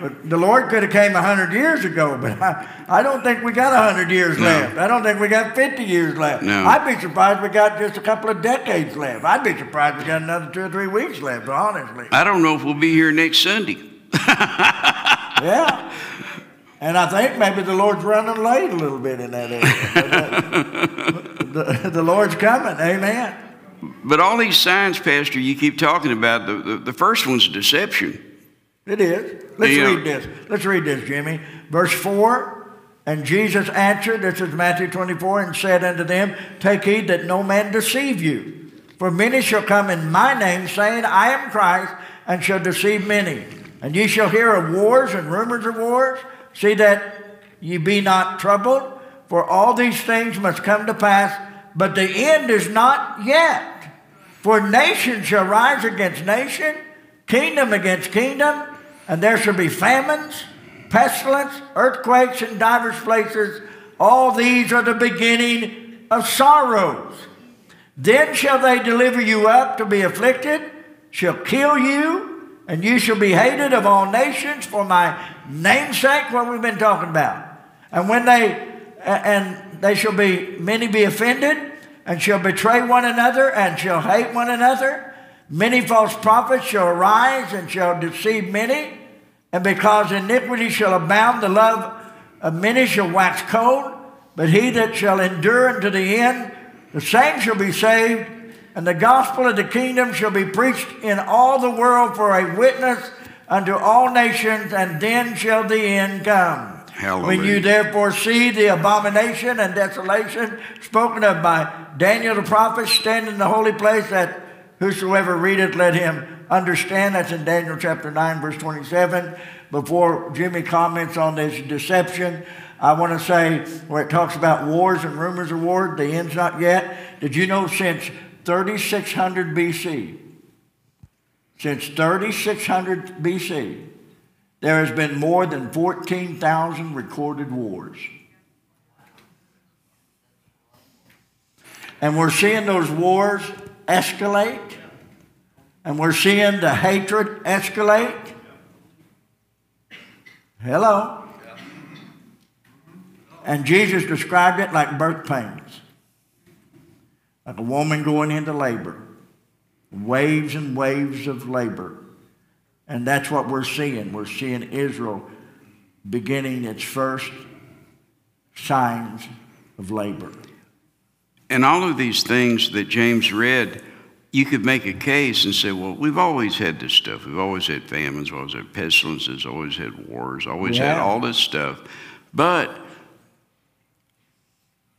[SPEAKER 1] But the Lord could have came a hundred years ago, but I, I don't think we got a hundred years no. left. I don't think we got fifty years left.
[SPEAKER 2] No.
[SPEAKER 1] I'd be surprised we got just a couple of decades left. I'd be surprised we got another two or three weeks left, honestly.
[SPEAKER 2] I don't know if we'll be here next Sunday.
[SPEAKER 1] yeah. And I think maybe the Lord's running late a little bit in that area. Uh, the, the, Lord's coming. Amen.
[SPEAKER 2] But all these signs, Pastor, you keep talking about, the, the, the first one's deception.
[SPEAKER 1] It is. Let's yeah. read this. Let's read this, Jimmy. Verse 4 And Jesus answered, this is Matthew 24, and said unto them, Take heed that no man deceive you. For many shall come in my name, saying, I am Christ, and shall deceive many. And ye shall hear of wars and rumors of wars. See that ye be not troubled, for all these things must come to pass, but the end is not yet. For nation shall rise against nation, kingdom against kingdom, and there shall be famines, pestilence, earthquakes in divers places. All these are the beginning of sorrows. Then shall they deliver you up to be afflicted, shall kill you and you shall be hated of all nations for my namesake, what we've been talking about. And when they, and they shall be, many be offended, and shall betray one another, and shall hate one another. Many false prophets shall arise, and shall deceive many. And because iniquity shall abound, the love of many shall wax cold. But he that shall endure unto the end, the same shall be saved and the gospel of the kingdom shall be preached in all the world for a witness unto all nations, and then shall the end come.
[SPEAKER 2] Hallelujah.
[SPEAKER 1] When you therefore see the abomination and desolation spoken of by Daniel the prophet stand in the holy place, that whosoever readeth, let him understand that's in Daniel chapter 9, verse 27. Before Jimmy comments on this deception, I want to say where it talks about wars and rumors of war, the end's not yet. Did you know since 3600 BC, since 3600 BC, there has been more than 14,000 recorded wars. And we're seeing those wars escalate, and we're seeing the hatred escalate. Hello. And Jesus described it like birth pains, like a woman going into labor, waves and waves of labor. And that's what we're seeing. We're seeing Israel beginning its first signs of labor.
[SPEAKER 2] And all of these things that James read, you could make a case and say, well, we've always had this stuff. We've always had famines, always had pestilences, always had wars, always yeah. had all this stuff. But,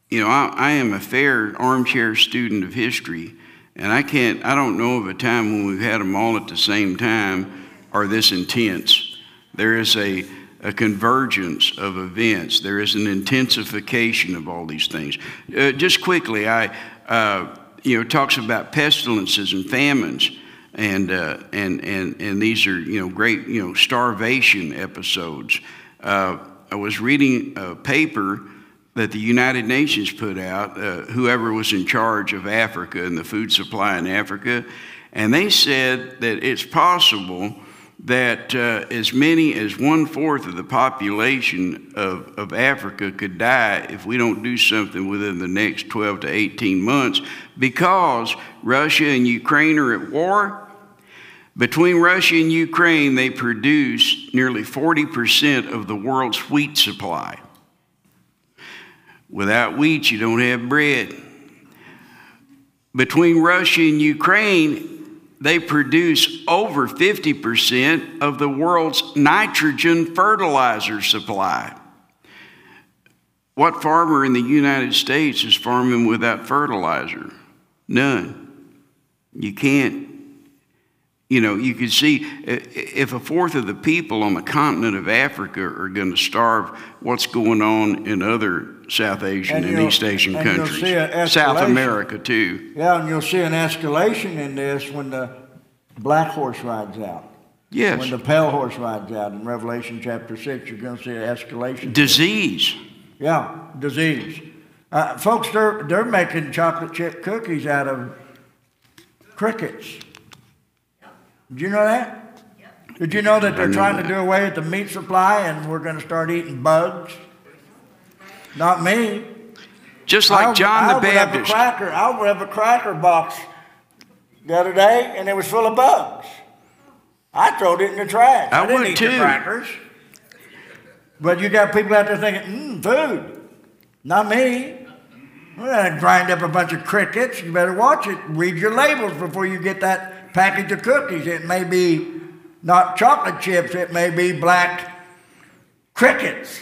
[SPEAKER 2] you know, I, I am a fair armchair student of history, and I can't, I don't know of a time when we've had them all at the same time or this intense. There is a a convergence of events. There is an intensification of all these things. Uh, just quickly, I, uh, you know, talks about pestilences and famines, and uh, and and and these are you know great you know starvation episodes. Uh, I was reading a paper that the United Nations put out. Uh, whoever was in charge of Africa and the food supply in Africa, and they said that it's possible that uh, as many as one fourth of the population of, of Africa could die if we don't do something within the next 12 to 18 months because Russia and Ukraine are at war. Between Russia and Ukraine, they produce nearly 40% of the world's wheat supply. Without wheat, you don't have bread. Between Russia and Ukraine, they produce over 50% of the world's nitrogen fertilizer supply. What farmer in the United States is farming without fertilizer? None. You can't. You know, you can see if a fourth of the people on the continent of Africa are going to starve, what's going on in other South Asian and, and East Asian countries, South America too.
[SPEAKER 1] Yeah, and you'll see an escalation in this when the black horse rides out.
[SPEAKER 2] Yes.
[SPEAKER 1] When the pale horse rides out in Revelation chapter 6, you're going to see an escalation.
[SPEAKER 2] Disease.
[SPEAKER 1] Yeah, disease. Uh, folks, they're, they're making chocolate chip cookies out of crickets. Did you know that? Did you know that they're trying to do away with the meat supply and we're going to start eating bugs? Not me.
[SPEAKER 2] Just like John
[SPEAKER 1] I
[SPEAKER 2] the Baptist.
[SPEAKER 1] Would Have a cracker, I would have a cracker box the other day, and it was full of bugs. I threw it in the trash.
[SPEAKER 2] I,
[SPEAKER 1] I didn't eat
[SPEAKER 2] too.
[SPEAKER 1] the crackers. But you got people out there thinking, mmm, food. Not me. We're going to grind up a bunch of crickets. You better watch it. Read your labels before you get that package of cookies. It may be not chocolate chips, it may be black crickets.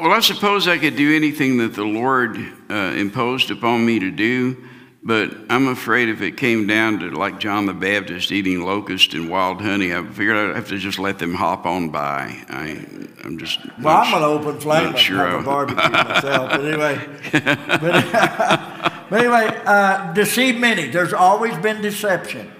[SPEAKER 2] Well, I suppose I could do anything that the Lord uh, imposed upon me to do, but I'm afraid if it came down to like John the Baptist eating locust and wild honey, I figured I'd have to just let them hop on by. I, I'm just.
[SPEAKER 1] Well, I'm an open flame. Not sure. I'm a barbecue myself, but anyway. but, but anyway, uh, deceive many. There's always been deception.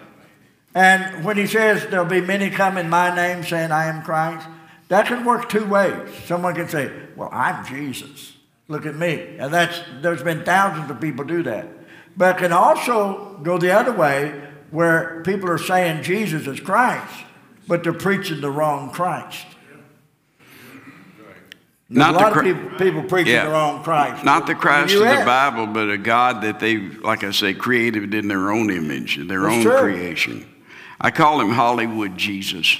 [SPEAKER 1] And when he says there'll be many come in my name saying I am Christ, that can work two ways. Someone can say, Well, I'm Jesus. Look at me. And that's there's been thousands of people do that. But it can also go the other way where people are saying Jesus is Christ, but they're preaching the wrong Christ. Not a lot the, of people, people preaching yeah, the wrong Christ.
[SPEAKER 2] Not the Christ of the Bible, but a God that they, like I say, created in their own image, their That's own true. creation. I call him Hollywood Jesus.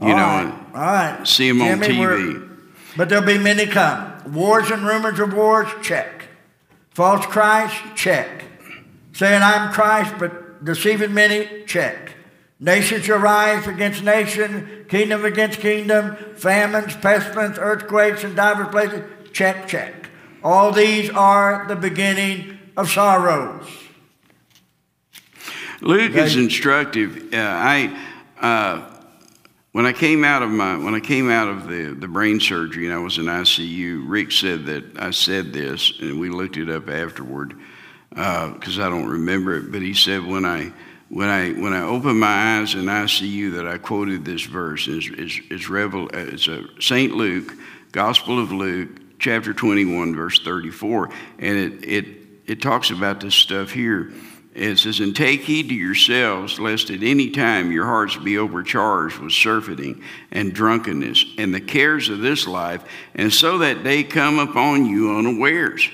[SPEAKER 2] You all know, right. all right. see him on TV.
[SPEAKER 1] But there'll be many come. Wars and rumors of wars, check. False Christ, check. Saying I'm Christ, but deceiving many, check. Nation shall rise against nation, kingdom against kingdom, famines, pestilence, earthquakes, and divers places, check, check. All these are the beginning of sorrows.
[SPEAKER 2] Luke is instructive. Uh, I uh, when I came out of my when I came out of the, the brain surgery and I was in ICU, Rick said that I said this, and we looked it up afterward because uh, I don't remember it. But he said when I when I when I opened my eyes in ICU that I quoted this verse. It's, it's, it's, Revel, it's a Saint Luke, Gospel of Luke, chapter 21, verse 34, and it it it talks about this stuff here. It says, And take heed to yourselves, lest at any time your hearts be overcharged with surfeiting and drunkenness and the cares of this life, and so that they come upon you unawares.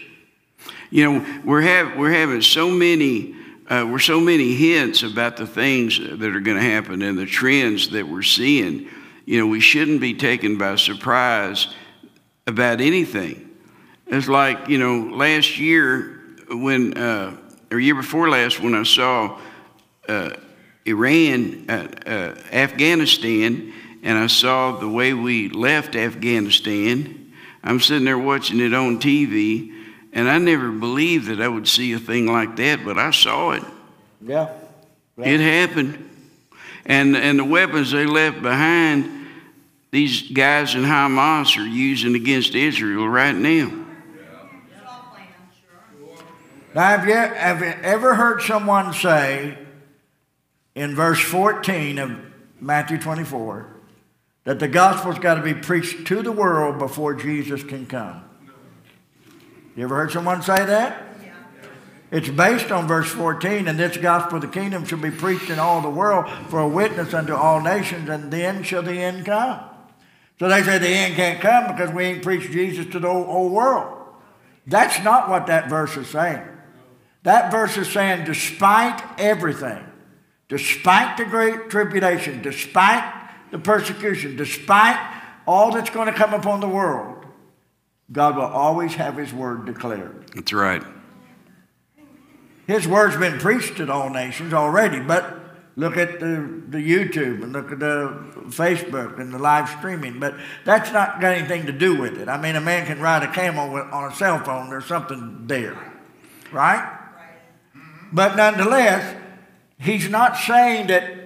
[SPEAKER 2] You know, we're, have, we're having so many. Uh, we're so many hints about the things that are going to happen and the trends that we're seeing. You know, we shouldn't be taken by surprise about anything. It's like, you know, last year when uh, or year before last when I saw uh, Iran, uh, Afghanistan, and I saw the way we left Afghanistan. I'm sitting there watching it on TV, and I never believed that I would see a thing like that, but I saw it.
[SPEAKER 1] Yeah.
[SPEAKER 2] yeah. It happened. And, and the weapons they left behind, these guys in Hamas are using against Israel right now.
[SPEAKER 1] Now, have you, have you ever heard someone say in verse 14 of Matthew 24 that the gospel's got to be preached to the world before Jesus can come? You ever heard someone say that? It's based on verse 14, and this gospel of the kingdom shall be preached in all the world for a witness unto all nations, and then shall the end come. So they say the end can't come because we ain't preached Jesus to the whole world. That's not what that verse is saying. That verse is saying, despite everything, despite the great tribulation, despite the persecution, despite all that's going to come upon the world, God will always have His word declared.
[SPEAKER 2] That's right.
[SPEAKER 1] His word's been preached to all nations already, but look at the, the YouTube and look at the Facebook and the live streaming. But that's not got anything to do with it. I mean, a man can ride a camel on a cell phone, there's something there, right? Mm-hmm. But nonetheless, he's not saying that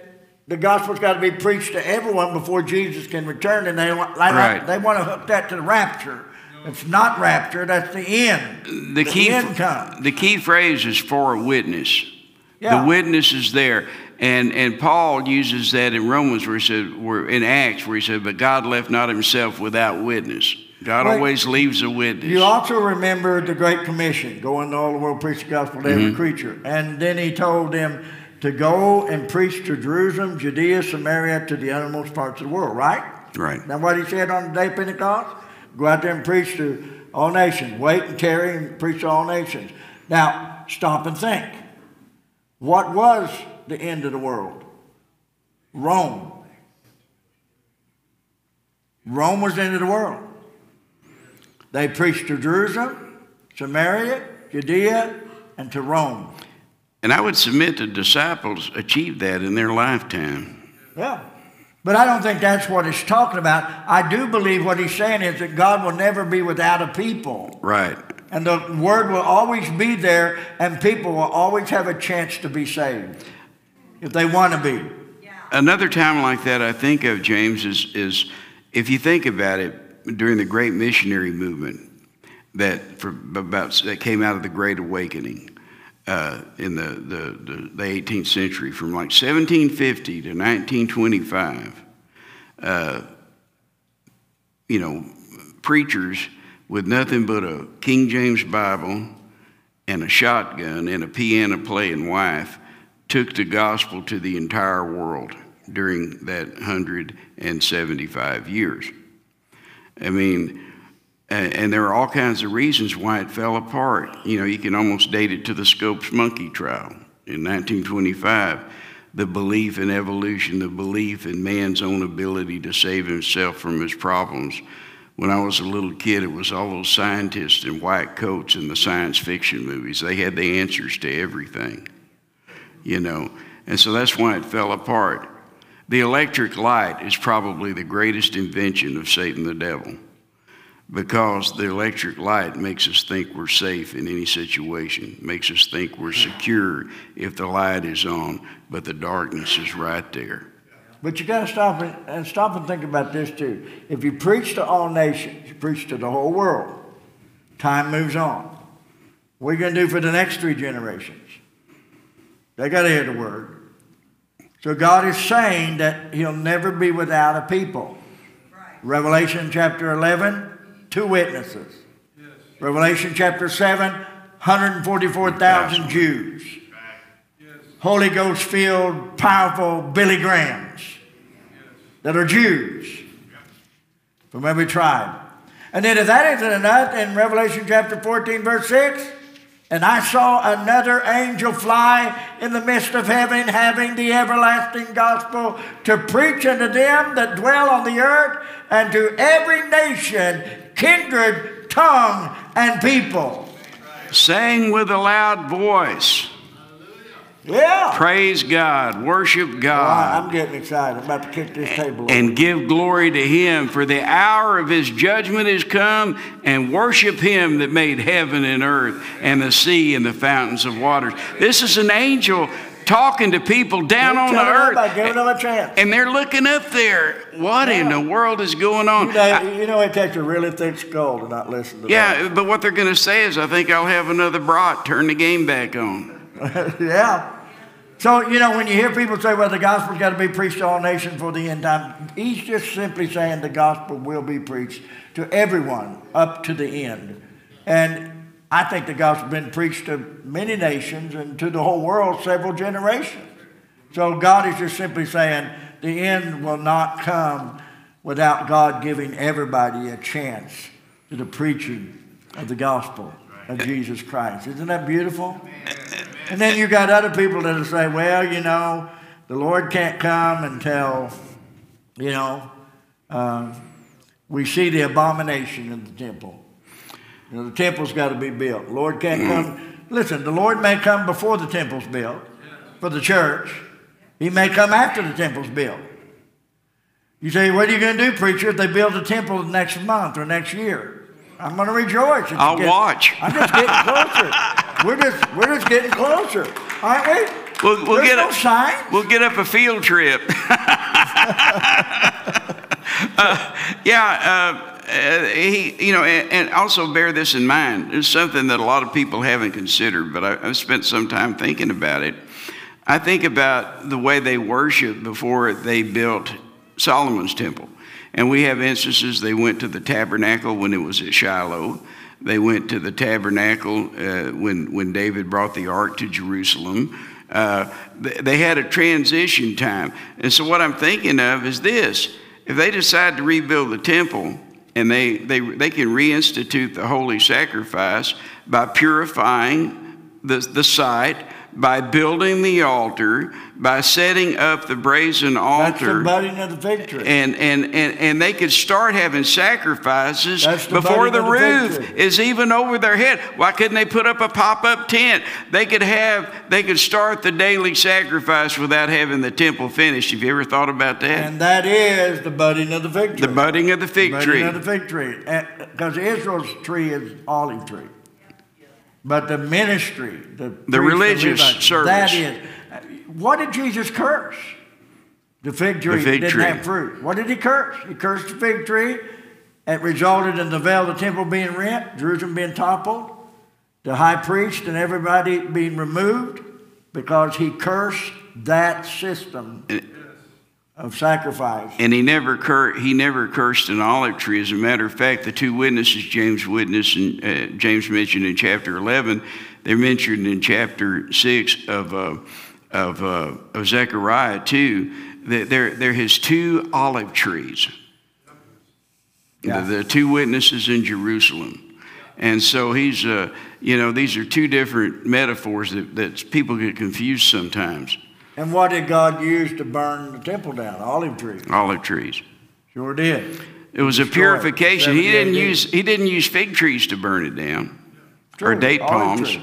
[SPEAKER 1] the gospel's got to be preached to everyone before Jesus can return, and they want, right. they want to hook that to the rapture. It's not rapture, that's the end.
[SPEAKER 2] The, the key, end comes. The key phrase is for a witness. Yeah. The witness is there. And, and Paul uses that in Romans where he said, where, in Acts, where he said, But God left not himself without witness. God always leaves a witness.
[SPEAKER 1] You also remember the Great Commission, go into all the world, preach the gospel to every mm-hmm. creature. And then he told them to go and preach to Jerusalem, Judea, Samaria, to the uttermost parts of the world, right?
[SPEAKER 2] Right.
[SPEAKER 1] Now, what he said on the day of Pentecost? Go out there and preach to all nations. Wait and tarry and preach to all nations. Now, stop and think. What was the end of the world? Rome. Rome was the end of the world. They preached to Jerusalem, Samaria, Judea, and to Rome.
[SPEAKER 2] And I would submit the disciples achieved that in their lifetime.
[SPEAKER 1] Yeah. But I don't think that's what he's talking about. I do believe what he's saying is that God will never be without a people.
[SPEAKER 2] Right.
[SPEAKER 1] And the word will always be there, and people will always have a chance to be saved if they want to be.
[SPEAKER 2] Another time like that I think of, James, is, is if you think about it, during the great missionary movement that for about that came out of the Great Awakening uh, in the, the, the, the, 18th century, from like 1750 to 1925. Uh, you know, preachers with nothing but a King James Bible and a shotgun and a piano playing wife took the gospel to the entire world during that 175 years. I mean, and there are all kinds of reasons why it fell apart. You know, you can almost date it to the Scopes monkey trial in 1925. The belief in evolution, the belief in man's own ability to save himself from his problems. When I was a little kid, it was all those scientists in white coats in the science fiction movies. They had the answers to everything, you know. And so that's why it fell apart. The electric light is probably the greatest invention of Satan the devil. Because the electric light makes us think we're safe in any situation, makes us think we're secure if the light is on, but the darkness is right there.
[SPEAKER 1] But you got to stop and, and stop and think about this too. If you preach to all nations, you preach to the whole world. Time moves on. What are you going to do for the next three generations? They got to hear the word. So God is saying that He'll never be without a people. Revelation chapter 11, two witnesses. Yes. Revelation chapter 7, 144,000 Jews. Yes. Holy Ghost filled, powerful Billy Grahams that are Jews from every tribe. And then, if that isn't enough, in Revelation chapter 14, verse 6, and I saw another angel fly in the midst of heaven, having the everlasting gospel to preach unto them that dwell on the earth and to every nation, kindred, tongue, and people.
[SPEAKER 2] Saying with a loud voice.
[SPEAKER 1] Yeah.
[SPEAKER 2] Praise God. Worship God.
[SPEAKER 1] I'm getting excited. I'm about to kick this table
[SPEAKER 2] And
[SPEAKER 1] over.
[SPEAKER 2] give glory to Him, for the hour of His judgment is come, and worship Him that made heaven and earth, and the sea and the fountains of waters. This is an angel talking to people down on the earth.
[SPEAKER 1] Giving them a chance.
[SPEAKER 2] And they're looking up there. What yeah. in the world is going on?
[SPEAKER 1] You know, I, you know, it takes a really thick skull to not listen to
[SPEAKER 2] Yeah, that. but what they're going to say is, I think I'll have another brat. Turn the game back on.
[SPEAKER 1] yeah. So, you know, when you hear people say, well, the gospel's got to be preached to all nations for the end time, he's just simply saying the gospel will be preached to everyone up to the end. And I think the gospel's been preached to many nations and to the whole world several generations. So God is just simply saying the end will not come without God giving everybody a chance to the preaching of the gospel of Jesus Christ. Isn't that beautiful? And then you got other people that'll say, well, you know, the Lord can't come until, you know, uh, we see the abomination in the temple. You know, the temple's got to be built. Lord can't come. Listen, the Lord may come before the temple's built for the church. He may come after the temple's built. You say, what are you going to do, preacher, if they build a temple next month or next year? I'm going to rejoice.
[SPEAKER 2] I'll watch.
[SPEAKER 1] I'm just getting closer. we're just we're just getting closer, aren't we?
[SPEAKER 2] We'll, we'll get
[SPEAKER 1] no
[SPEAKER 2] a,
[SPEAKER 1] sign.
[SPEAKER 2] We'll get up a field trip. uh, yeah, uh, he, you know, and, also bear this in mind. There's something that a lot of people haven't considered, but I, I've spent some time thinking about it. I think about the way they worshiped before they built Solomon's temple. And we have instances they went to the tabernacle when it was at Shiloh. They went to the tabernacle uh, when, when David brought the ark to Jerusalem. Uh, they had a transition time. And so, what I'm thinking of is this if they decide to rebuild the temple and they, they, they can reinstitute the holy sacrifice by purifying the, the site, by building the altar, by setting up the brazen altar. That's
[SPEAKER 1] the budding of the fig tree.
[SPEAKER 2] And, and, and, and they could start having sacrifices the before the, roof victory. is even over their head. Why couldn't they put up a pop-up tent? They could have, they could start the daily sacrifice without having the temple finished. Have you ever thought about that?
[SPEAKER 1] And that is the budding of the fig tree.
[SPEAKER 2] The budding of the fig
[SPEAKER 1] the
[SPEAKER 2] tree.
[SPEAKER 1] Budding of the fig tree. Because Israel's tree is olive tree. But the ministry, the,
[SPEAKER 2] the religious service.
[SPEAKER 1] That is. What did Jesus curse? The fig tree the fig didn't tree. have fruit. What did he curse? He cursed the fig tree. It resulted in the veil of the temple being rent, Jerusalem being toppled, the high priest and everybody being removed because he cursed that system of sacrifice.
[SPEAKER 2] And he never cur- he never cursed an olive tree. As a matter of fact, the two witnesses James witness and uh, James mentioned in chapter 11, they're mentioned in chapter 6 of, uh, of, uh, of Zechariah too. That they're, they're his two olive trees. Yeah. The, the, two witnesses in Jerusalem. And so he's, uh, you know, these are two different metaphors that, that people get confused sometimes.
[SPEAKER 1] And what did God use to burn the temple down? Olive trees.
[SPEAKER 2] Olive trees.
[SPEAKER 1] Sure did.
[SPEAKER 2] It was a purification. He didn't use he didn't use fig trees to burn it down, True. or date palms.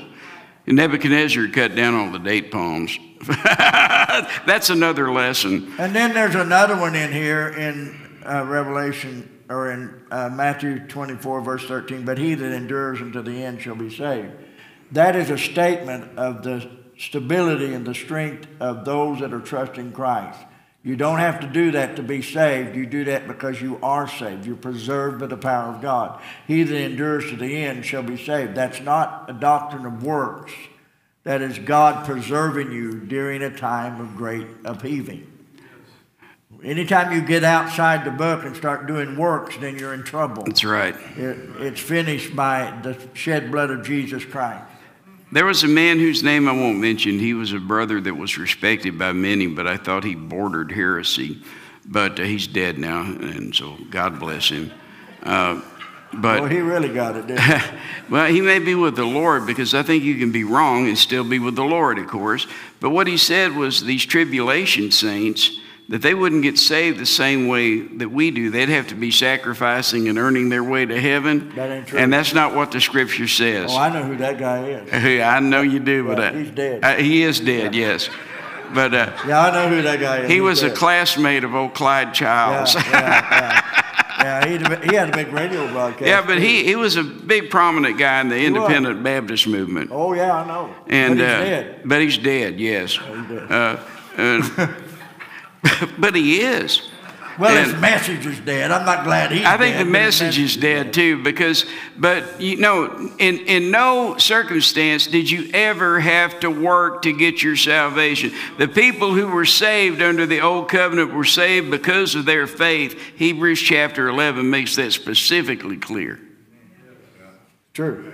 [SPEAKER 2] And Nebuchadnezzar cut down all the date palms. That's another lesson.
[SPEAKER 1] And then there's another one in here in uh, Revelation or in uh, Matthew 24, verse 13, but he that endures unto the end shall be saved. That is a statement of the stability and the strength of those that are trusting Christ. You don't have to do that to be saved. You do that because you are saved. You're preserved by the power of God. He that endures to the end shall be saved. That's not a doctrine of works. That is God preserving you during a time of great upheaving. Anytime you get outside the book and start doing works, then you're in trouble.
[SPEAKER 2] That's right.
[SPEAKER 1] It, it's finished by the shed blood of Jesus Christ.
[SPEAKER 2] There was a man whose name I won't mention. He was a brother that was respected by many, but I thought he bordered heresy. But uh, he's dead now, and so God bless him. Uh, but
[SPEAKER 1] well, he really got it, didn't he?
[SPEAKER 2] well, he may be with the Lord because I think you can be wrong and still be with the Lord, of course. But what he said was these tribulation saints that they wouldn't get saved the same way that we do. They'd have to be sacrificing and earning their way to heaven.
[SPEAKER 1] That ain't true.
[SPEAKER 2] And that's not what the scripture says.
[SPEAKER 1] Oh, I know who that guy is.
[SPEAKER 2] I know you do, but
[SPEAKER 1] Yeah,
[SPEAKER 2] uh,
[SPEAKER 1] he's dead.
[SPEAKER 2] uh, he is dead, yes. But uh,
[SPEAKER 1] Yeah, I know who that guy is.
[SPEAKER 2] he
[SPEAKER 1] He's
[SPEAKER 2] was a classmate of old Clyde Childs.
[SPEAKER 1] yeah, yeah. yeah he, had a, he had a big radio broadcast.
[SPEAKER 2] Yeah, but
[SPEAKER 1] too.
[SPEAKER 2] he, he was a big prominent guy in the independent Baptist movement.
[SPEAKER 1] Oh, yeah, I know.
[SPEAKER 2] And
[SPEAKER 1] but he's
[SPEAKER 2] uh,
[SPEAKER 1] dead.
[SPEAKER 2] but he's dead, yes.
[SPEAKER 1] he's dead.
[SPEAKER 2] Uh, and- but he is.
[SPEAKER 1] Well,
[SPEAKER 2] and-
[SPEAKER 1] his message is dead. I'm not glad he's
[SPEAKER 2] I think
[SPEAKER 1] dead,
[SPEAKER 2] the
[SPEAKER 1] but his
[SPEAKER 2] message is dead too, because, but you know, in, in no circumstance did you ever have to work to get your salvation. The people who were saved under the old covenant were saved because of their faith. Hebrews chapter 11 makes that specifically clear.
[SPEAKER 1] True.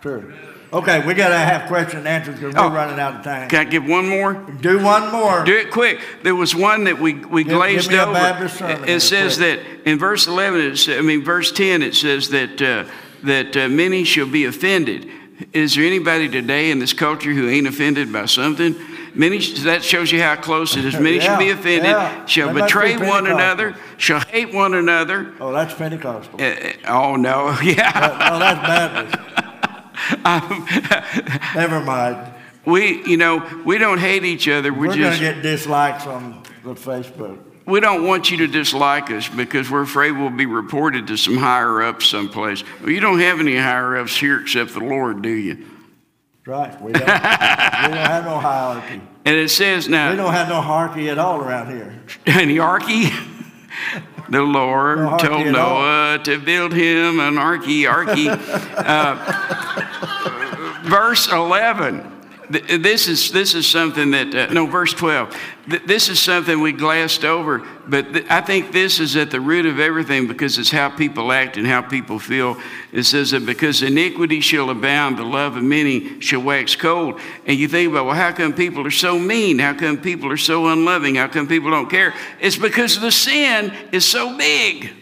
[SPEAKER 1] True. Okay, we got to have question and answers because we're
[SPEAKER 2] Oh.
[SPEAKER 1] running out of time.
[SPEAKER 2] Can I give one more?
[SPEAKER 1] Do one more.
[SPEAKER 2] Do it quick. There was one that we, we
[SPEAKER 1] Give-
[SPEAKER 2] glazed
[SPEAKER 1] give
[SPEAKER 2] over. It says
[SPEAKER 1] quick.
[SPEAKER 2] that in verse 11, it sa- I mean, verse 10, it says that, uh, that uh, many shall be offended. Is there anybody today in this culture who ain't offended by something? Many, that shows you how close it is. Many shall be offended,
[SPEAKER 1] yeah.
[SPEAKER 2] shall
[SPEAKER 1] That be
[SPEAKER 2] betray one another, shall hate one another.
[SPEAKER 1] Oh, that's Pentecostal.
[SPEAKER 2] Uh, uh, oh, no, yeah.
[SPEAKER 1] oh, that's Baptist. Um, Never mind.
[SPEAKER 2] we, you know, we don't hate each other. We're,
[SPEAKER 1] We're going
[SPEAKER 2] just,
[SPEAKER 1] to get dislikes on the Facebook.
[SPEAKER 2] we don't want you to dislike us because we're afraid we'll be reported to some higher ups someplace. Well, you don't have any higher ups here except the Lord, do you?
[SPEAKER 1] Right. We don't, we don't have no hierarchy.
[SPEAKER 2] And it says now.
[SPEAKER 1] We don't have no hierarchy at all around here.
[SPEAKER 2] Any arky. The Lord
[SPEAKER 1] No
[SPEAKER 2] told. Noah to build him an arky, arky. uh, verse 11. Th- This is, this is something that, uh, no, verse 12. Th- This is something we glassed over, but th- I think this is at the root of everything because it's how people act and how people feel. It says that because iniquity shall abound, the love of many shall wax cold. And you think about, well, how come people are so mean? How come people are so unloving? How come people don't care? It's because the sin is so big.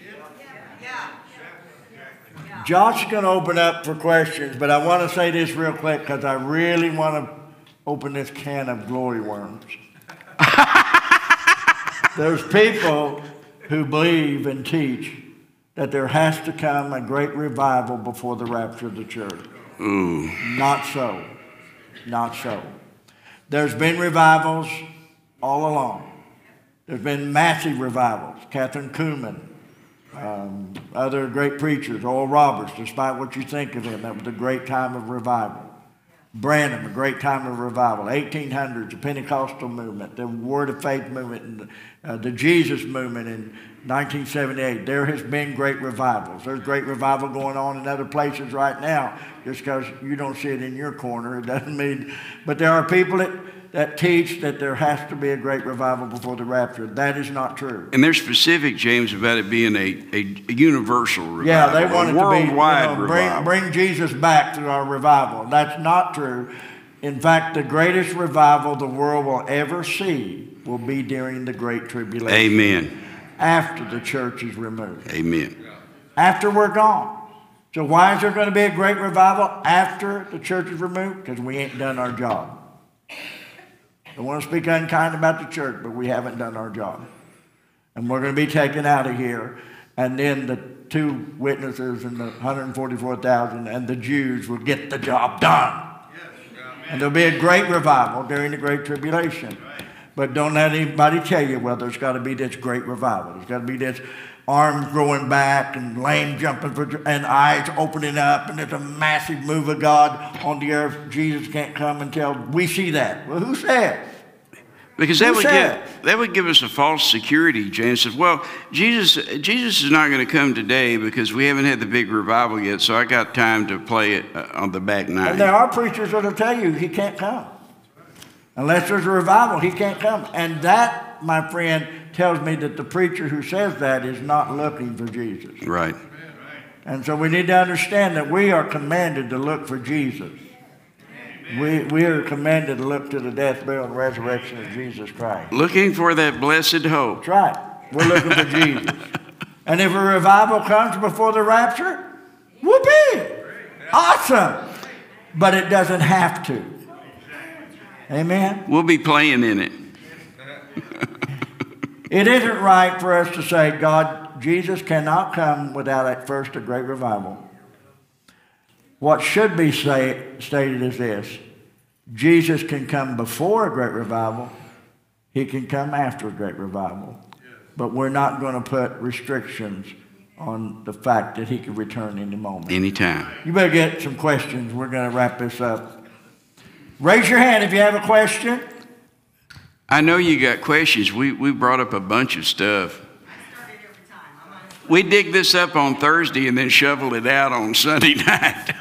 [SPEAKER 1] Josh is going to open up for questions, but I want to say this real quick because I really want to open this can of glory worms. There's people who believe and teach that there has to come a great revival before the rapture of the church.
[SPEAKER 2] Ooh.
[SPEAKER 1] Not so. Not so. There's been revivals all along. There's been massive revivals. Kathryn Kuhlman, um, other great preachers, Oral Roberts, despite what you think of him, that was a great time of revival. Branham, a great time of revival. 1800s, the Pentecostal movement, the Word of Faith movement, and uh, the Jesus movement in 1978. There has been great revivals. There's great revival going on in other places right now. Just because you don't see it in your corner, it doesn't mean. But there are people that, that teach that there has to be a great revival before the rapture. That is not true.
[SPEAKER 2] And they're specific, James, about it being a, a universal revival.
[SPEAKER 1] Yeah, they want it to be you
[SPEAKER 2] worldwide
[SPEAKER 1] know, bring,
[SPEAKER 2] revival.
[SPEAKER 1] bring Jesus back through our revival. That's not true. In fact, the greatest revival the world will ever see will be during the Great Tribulation,
[SPEAKER 2] Amen.
[SPEAKER 1] after the church is removed,
[SPEAKER 2] Amen.
[SPEAKER 1] after we're gone. So why is there going to be a great revival after the church is removed? Because we ain't done our job. I want to speak unkind about the church, but we haven't done our job. And we're going to be taken out of here. And then the two witnesses and the 144,000 and the Jews will get the job done. Yes, And there'll be a great revival during the Great Tribulation. But don't let anybody tell you, well, there's got to be this great revival. There's got to be this arms growing back and lame jumping for, and eyes opening up, and there's a massive move of God on the earth. Jesus can't come until we see that. Well, who said?
[SPEAKER 2] Because that
[SPEAKER 1] Who
[SPEAKER 2] would
[SPEAKER 1] said?
[SPEAKER 2] give that would give us a false security. James says, "Well, Jesus Jesus is not going to come today because we haven't had the big revival yet, so I got time to play it uh, on the back
[SPEAKER 1] And
[SPEAKER 2] nine."
[SPEAKER 1] there are preachers that'll tell you he can't come. Unless there's a revival, he can't come. And that, my friend, tells me that the preacher who says that is not looking for Jesus.
[SPEAKER 2] Right.
[SPEAKER 1] And so we need to understand that we are commanded to look for Jesus. We, we are commanded to look to the death, burial, and resurrection of Jesus Christ.
[SPEAKER 2] Looking for that blessed hope.
[SPEAKER 1] That's right. We're looking for Jesus. And if a revival comes before the rapture, whoopee! Awesome! But it doesn't have to. Amen?
[SPEAKER 2] We'll be playing in it.
[SPEAKER 1] It isn't right for us to say, God, Jesus cannot come without at first a great revival. What should be say, stated is this Jesus can come before a great revival, he can come after a great revival. But we're not going to put restrictions on the fact that he can return any moment.
[SPEAKER 2] Anytime.
[SPEAKER 1] You better get some questions. We're going to wrap this up. Raise your hand if you have a question.
[SPEAKER 2] I know you got questions. We we brought up a bunch of stuff. We dig this up on Thursday and then shovel it out on Sunday night.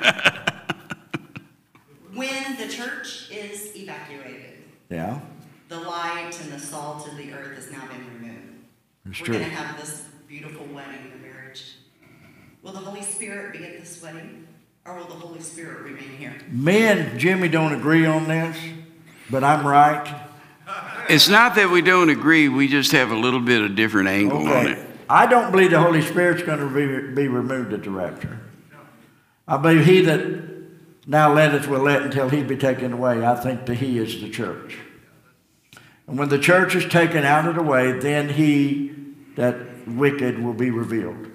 [SPEAKER 3] When the church is evacuated,
[SPEAKER 1] Yeah,
[SPEAKER 3] the light and the salt of the earth has now been removed.
[SPEAKER 1] it's
[SPEAKER 3] We're
[SPEAKER 1] true.
[SPEAKER 3] going to have this beautiful wedding, the marriage. Will the Holy Spirit be at this wedding, or will the Holy Spirit remain here?
[SPEAKER 1] Me and Jimmy don't agree on this, but I'm right.
[SPEAKER 2] It's not that we don't agree, we just have a little bit of different angle on it.
[SPEAKER 1] I don't believe the Holy Spirit's going to be, be removed at the rapture. I believe he that now letteth will let until he be taken away. I think that he is the church. And when the church is taken out of the way, then he that wicked will be revealed.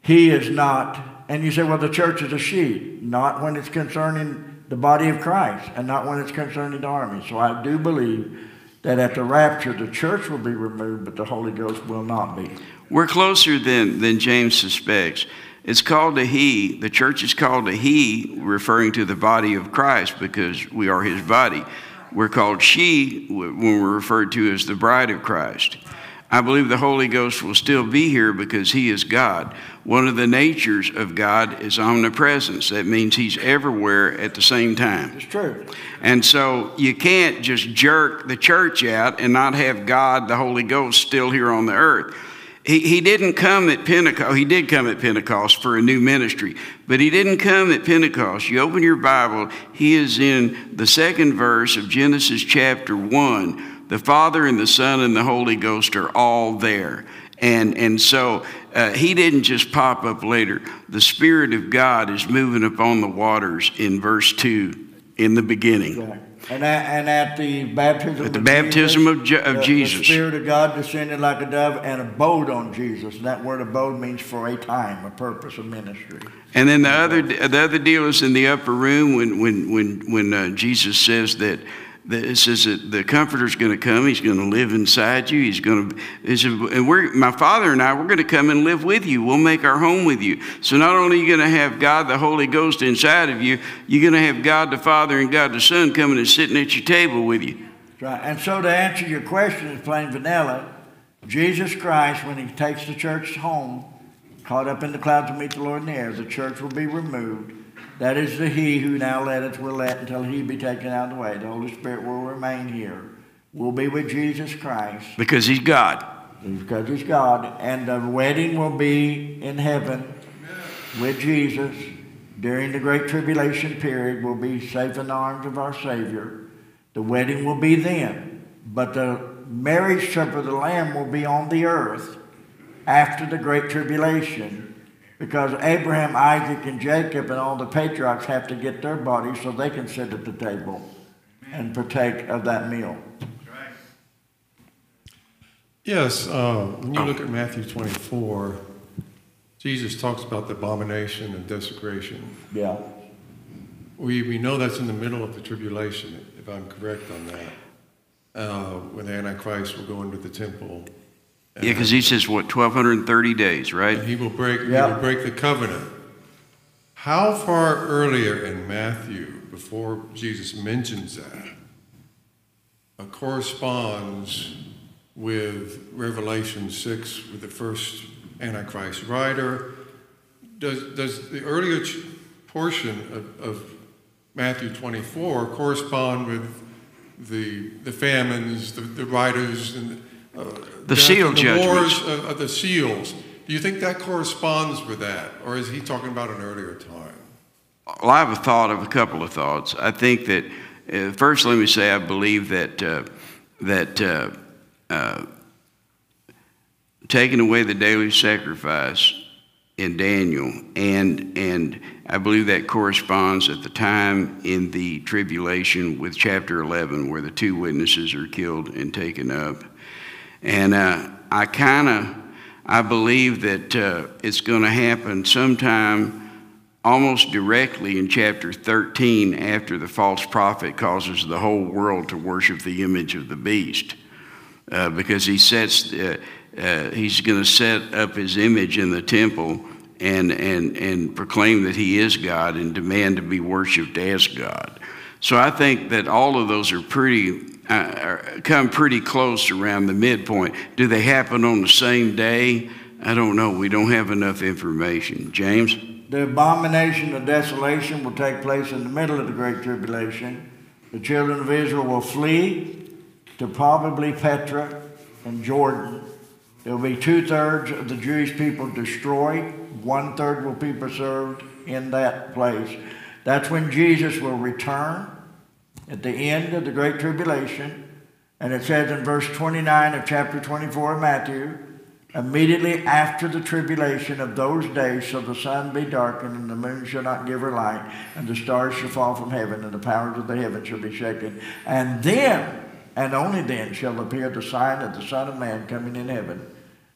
[SPEAKER 1] He is not, and you say, well, the church is a sheep. Not when it's concerning the body of Christ and not when it's concerning the army. So I do believe that at the rapture, the church will be removed, but the Holy Ghost will not be.
[SPEAKER 2] We're closer than, than James suspects. It's called a he. The church is called a he, referring to the body of Christ because we are his body. We're called she when we're referred to as the bride of Christ. I believe the Holy Ghost will still be here because he is God. One of the natures of God is omnipresence. That means he's everywhere at the same time.
[SPEAKER 1] It's true.
[SPEAKER 2] And so you can't just jerk the church out and not have God, the Holy Ghost, still here on the earth. He, he didn't come at Pentecost. He did come at Pentecost for a new ministry, but he didn't come at Pentecost. You open your Bible, he is in the second verse of Genesis chapter 1. The Father and the Son and the Holy Ghost are all there. And, and so uh, he didn't just pop up later. The Spirit of God is moving upon the waters in verse 2 in the beginning.
[SPEAKER 1] And at, and at the baptism
[SPEAKER 2] At the
[SPEAKER 1] of
[SPEAKER 2] baptism
[SPEAKER 1] Jesus,
[SPEAKER 2] of Je- of
[SPEAKER 1] the,
[SPEAKER 2] Jesus.
[SPEAKER 1] the Spirit of God descended like a dove and abode on Jesus. And that word abode means for a time, a purpose, a ministry.
[SPEAKER 2] And then the other the other deal is in the upper room when when when when uh, Jesus says that. It says that the Comforter's going to come. He's going to live inside you. He's going to, and we're, my Father and I, we're going to come and live with you. We'll make our home with you. So not only are you going to have God the Holy Ghost inside of you, you're going to have God the Father and God the Son coming and sitting at your table with you.
[SPEAKER 1] Right. And so to answer your question in plain vanilla, Jesus Christ, when he takes the church home, caught up in the clouds to meet the Lord in the air, the church will be removed. That is the he who now letteth will let until he be taken out of the way. The Holy Spirit will remain here. We'll be with Jesus Christ.
[SPEAKER 2] Because He's God.
[SPEAKER 1] because he's God. And the wedding will be in heaven with Jesus during the great tribulation period. We'll be safe in the arms of our Savior. The wedding will be then. But the marriage supper of the Lamb will be on the earth after the great tribulation. Because Abraham, Isaac, and Jacob and all the patriarchs have to get their bodies so they can sit at the table and partake of that meal.
[SPEAKER 4] Yes, uh, when you look at Matthew 24, Jesus talks about the abomination and desecration.
[SPEAKER 1] Yeah.
[SPEAKER 4] We, we know that's in the middle of the tribulation, if I'm correct on that, uh, when the Antichrist will go into the temple
[SPEAKER 2] Yeah, because he says, what, 1,230 days, right?
[SPEAKER 4] And he will break,
[SPEAKER 1] Yeah.
[SPEAKER 4] he will break the covenant. How far earlier in Matthew, before Jesus mentions that, uh, corresponds with Revelation 6 with the first Antichrist rider? Does, does the earlier ch- portion of, of Matthew 24 correspond with the, the famines, the, the riders, and uh,
[SPEAKER 2] The seal
[SPEAKER 4] the
[SPEAKER 2] judgments.
[SPEAKER 4] wars of, the seals? Do you think that corresponds with that, or is he talking about an earlier time?
[SPEAKER 2] Well, I have a thought of a couple of thoughts. I think that, uh, first, let me say, I believe that, uh, that uh, uh, taking away the daily sacrifice in Daniel, and, and I believe that corresponds at the time in the tribulation with chapter 11, where the two witnesses are killed and taken up. And uh, I kind of, I believe that uh, it's going to happen sometime almost directly in chapter 13 after the false prophet causes the whole world to worship the image of the beast. Uh, because he sets, uh, he's going to set up his image in the temple and, and, and proclaim that he is God and demand to be worshiped as God. So I think that all of those are pretty, uh, come pretty close around the midpoint. Do they happen on the same day? I don't know. We don't have enough information. James?
[SPEAKER 1] The abomination of desolation will take place in the middle of the Great Tribulation. The children of Israel will flee to probably Petra and Jordan. There will be two thirds of the Jewish people destroyed, one third will be preserved in that place. That's when Jesus will return at the end of the Great Tribulation. And it says in verse 29 of chapter 24 of Matthew, immediately after the tribulation of those days shall the sun be darkened, and the moon shall not give her light, and the stars shall fall from heaven, and the powers of the heaven shall be shaken. And then, and only then, shall appear the sign of the Son of Man coming in heaven.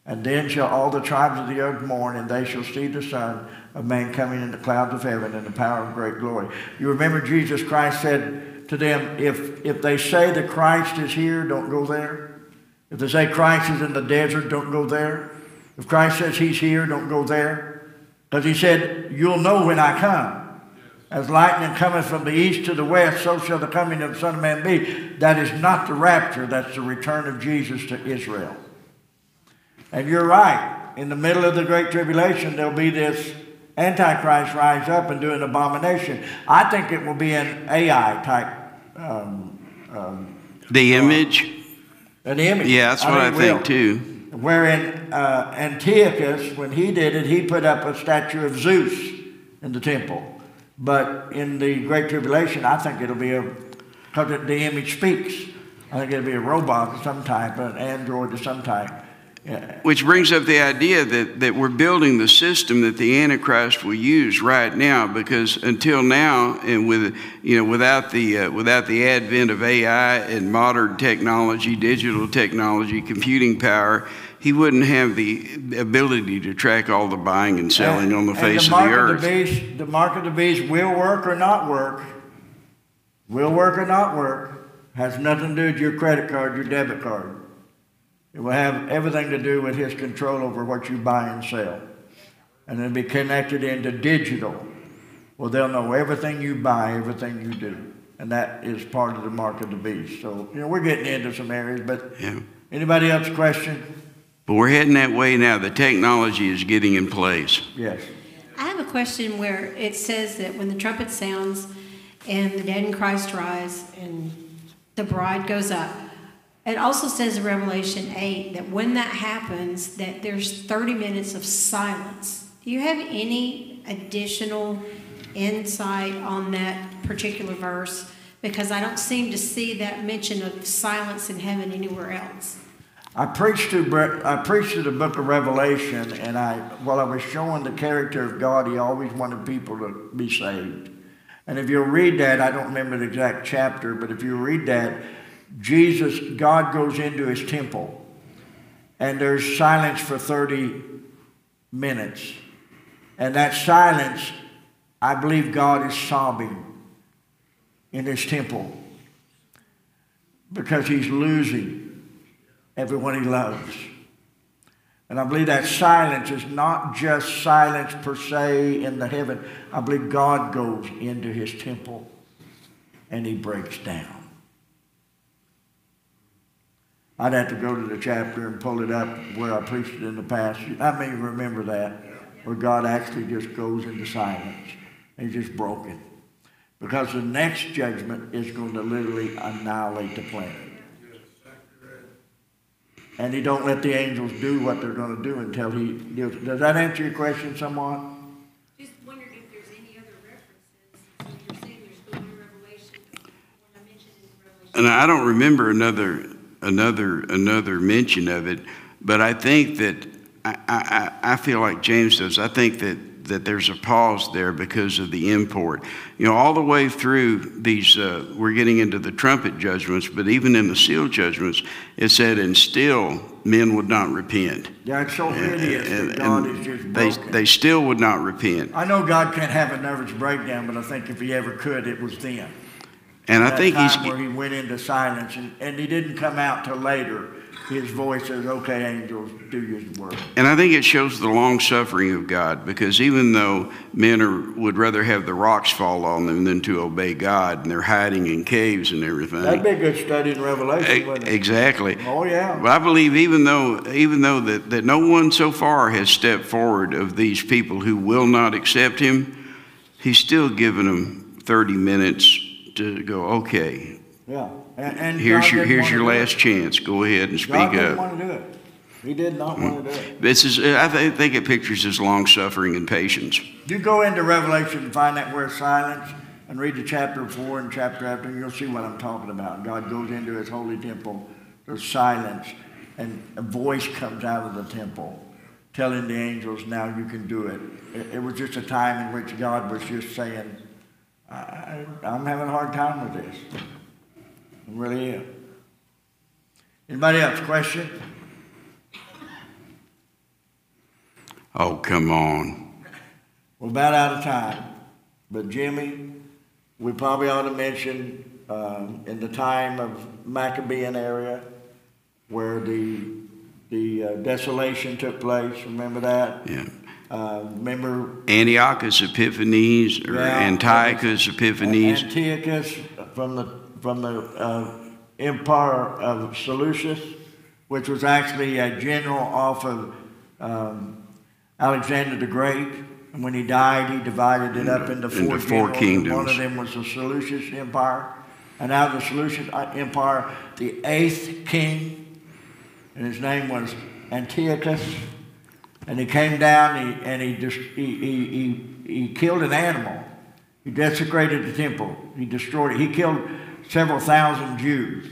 [SPEAKER 1] And then shall all the tribes of the earth mourn, and they shall see the Son of Man coming in the clouds of heaven in the power of great glory. You remember Jesus Christ said to them, if, if they say that Christ is here, don't go there. If they say Christ is in the desert, don't go there. If Christ says he's here, don't go there. Because he said, You'll know when I come. As lightning cometh from the east to the west, so shall the coming of the Son of Man be. That is not the rapture, that's the return of Jesus to Israel. And you're right. In the middle of the Great Tribulation, there'll be this Antichrist rise up and do an abomination. I think it will be an AI type, um, um,
[SPEAKER 2] The image?
[SPEAKER 1] an image.
[SPEAKER 2] Yeah, that's what I think too.
[SPEAKER 1] Wherein uh, Antiochus, when he did it, he put up a statue of Zeus in the temple. But in the Great Tribulation, I think it'll be a, because the image speaks. I think it'll be a robot of some type, an android of some type.
[SPEAKER 2] Which brings up the idea that, that we're building the system that the Antichrist will use right now, because until now, and with you know, without the uh, without the advent of AI and modern technology, digital technology, computing power, he wouldn't have the ability to track all the buying and selling on the
[SPEAKER 1] And
[SPEAKER 2] face of the earth.
[SPEAKER 1] the beast, the mark of the beast will work or not work. Will work or not work. Has nothing to do with your credit card, your debit card. It will have everything to do with his control over what you buy and sell. And it'll be connected into digital. Well, they'll know everything you buy, everything you do. And that is part of the mark of the beast. So, you know, we're getting into some areas, but
[SPEAKER 2] Yeah.
[SPEAKER 1] anybody else question?
[SPEAKER 2] But we're heading that way now. The technology is getting in place.
[SPEAKER 1] Yes.
[SPEAKER 5] I have a question where it says that when the trumpet sounds and the dead in Christ rise and the bride goes up, it also says in Revelation 8 that when that happens, that there's 30 minutes of silence. Do you have any additional insight on that particular verse? Because I don't seem to see that mention of silence in heaven anywhere else.
[SPEAKER 1] I preached to I preached the book of Revelation, and I while I was showing the character of God, He always wanted people to be saved. And if you read that, I don't remember the exact chapter, but if you read that, Jesus, God goes into His temple, and there's silence for thirty minutes, and that silence, I believe God is sobbing in His temple because He's losing everyone he loves. And I believe that silence is not just silence per se in the heaven. I believe God goes into his temple and he breaks down. I'd have to go to the chapter and pull it up where I preached it in the past. I may remember that, where God actually just goes into silence. He's just broken. Because the next judgment is going to literally annihilate the planet. And he don't let the angels do what they're going to do until he deals. Does that answer your question somewhat?
[SPEAKER 5] Just wondered if there's any other references, you're saying there's going in when I mentioned in Revelation.
[SPEAKER 2] And I don't remember another another another mention of it, but I think that I, I, I feel like James does. I think that that there's a pause there because of the import. You know, all the way through these, uh, we're getting into the trumpet judgments, but even in the seal judgments, it said, and still men would not repent.
[SPEAKER 1] Yeah, it's so hideous
[SPEAKER 2] And-
[SPEAKER 1] that God is just
[SPEAKER 2] they, they still would not repent.
[SPEAKER 1] I know God can't have a nervous breakdown, but I think if he ever could, it was then.
[SPEAKER 2] And I think he's,
[SPEAKER 1] where he went into silence, and, and he didn't come out till later. His voice says, "Okay, angels, do your work."
[SPEAKER 2] And I think it shows the long suffering of God because even though men are, would rather have the rocks fall on them than to obey God, and they're hiding in caves and everything.
[SPEAKER 1] That'd be a good study in Revelation,
[SPEAKER 2] E-
[SPEAKER 1] wouldn't it?
[SPEAKER 2] Exactly.
[SPEAKER 1] Oh yeah.
[SPEAKER 2] But I believe even though even though that, that no one so far has stepped forward of these people who will not accept him, he's still given them 30 minutes to go, okay,
[SPEAKER 1] Yeah. And, and
[SPEAKER 2] here's
[SPEAKER 1] God
[SPEAKER 2] your here's your
[SPEAKER 1] do it.
[SPEAKER 2] last chance. Go ahead and speak
[SPEAKER 1] God didn't
[SPEAKER 2] up.
[SPEAKER 1] want to do it. He did not want to do it. Mm-hmm.
[SPEAKER 2] This is I think it pictures his long suffering and patience.
[SPEAKER 1] You go into Revelation and find that word silence and read the chapter before and chapter after, and you'll see what I'm talking about. God goes into his holy temple, there's silence, and a voice comes out of the temple telling the angels, now you can do it. It, it was just a time in which God was just saying, I, I'm having a hard time with this. I really am. Anybody else? Question?
[SPEAKER 2] Oh, come on.
[SPEAKER 1] We're about out of time. But Jimmy, we probably ought to mention um, in the time of Maccabean area where the the uh, desolation took place. Remember that?
[SPEAKER 2] Yeah.
[SPEAKER 1] Uh, remember
[SPEAKER 2] Antiochus Epiphanes or
[SPEAKER 1] Yeah.
[SPEAKER 2] Antiochus Epiphanes.
[SPEAKER 1] Antiochus from the from the uh, empire of Seleucus, which was actually a general off of um, Alexander the Great. And when he died, he divided it up into four,
[SPEAKER 2] Into four
[SPEAKER 1] and One
[SPEAKER 2] kingdoms.
[SPEAKER 1] of them was the Seleucus Empire. And out of the Seleucid Empire, the eighth king, and his name was Antiochus. And he came down he, and he, just, he, he, he, he killed an animal. He desecrated the temple. He destroyed it. He killed several thousand Jews.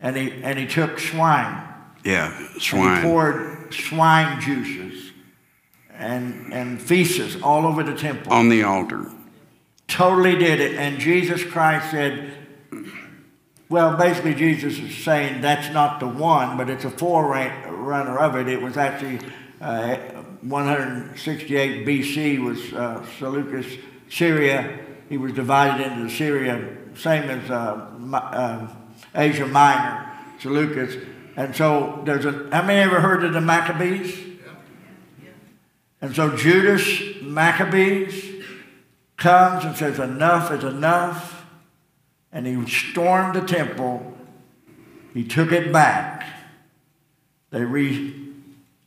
[SPEAKER 1] And he, and he took swine.
[SPEAKER 2] Yeah,
[SPEAKER 1] And he
[SPEAKER 2] swine.
[SPEAKER 1] poured swine juices and, and feces all over the temple.
[SPEAKER 2] On the altar.
[SPEAKER 1] Totally did it. And Jesus Christ said, well, basically, Jesus is saying that's not the one, but it's a forerunner of it. It was actually uh, 168 BC was uh, Seleucus, Syria. He was divided into Syria, same as uh, uh, Asia Minor, Seleucus. And so there's a, how many ever heard of the Maccabees? And so Judas Maccabees comes and says, Enough is enough. And he stormed the temple. He took it back. They re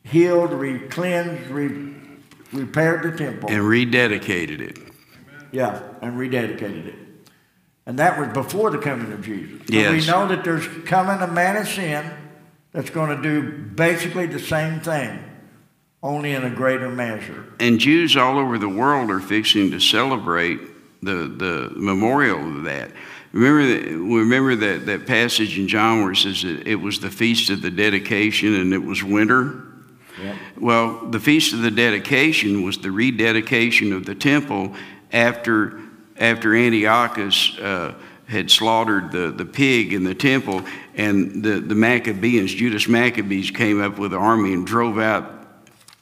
[SPEAKER 1] healed, re cleansed, re repaired the temple.
[SPEAKER 2] And rededicated it.
[SPEAKER 1] Yeah, and rededicated it. And that was before the coming of Jesus. So
[SPEAKER 2] Yes.
[SPEAKER 1] we know that there's coming a man of sin that's going to do basically the same thing, only in a greater measure.
[SPEAKER 2] And Jews all over the world are fixing to celebrate the, the memorial of that. Remember that, remember that, that passage in John where it says that it was the feast of the dedication and it was winter? Well, the Feast of the Dedication was the rededication of the temple after, after Antiochus uh, had slaughtered the, the pig in the temple, and the, the Maccabees, Judas Maccabees, came up with an army and drove out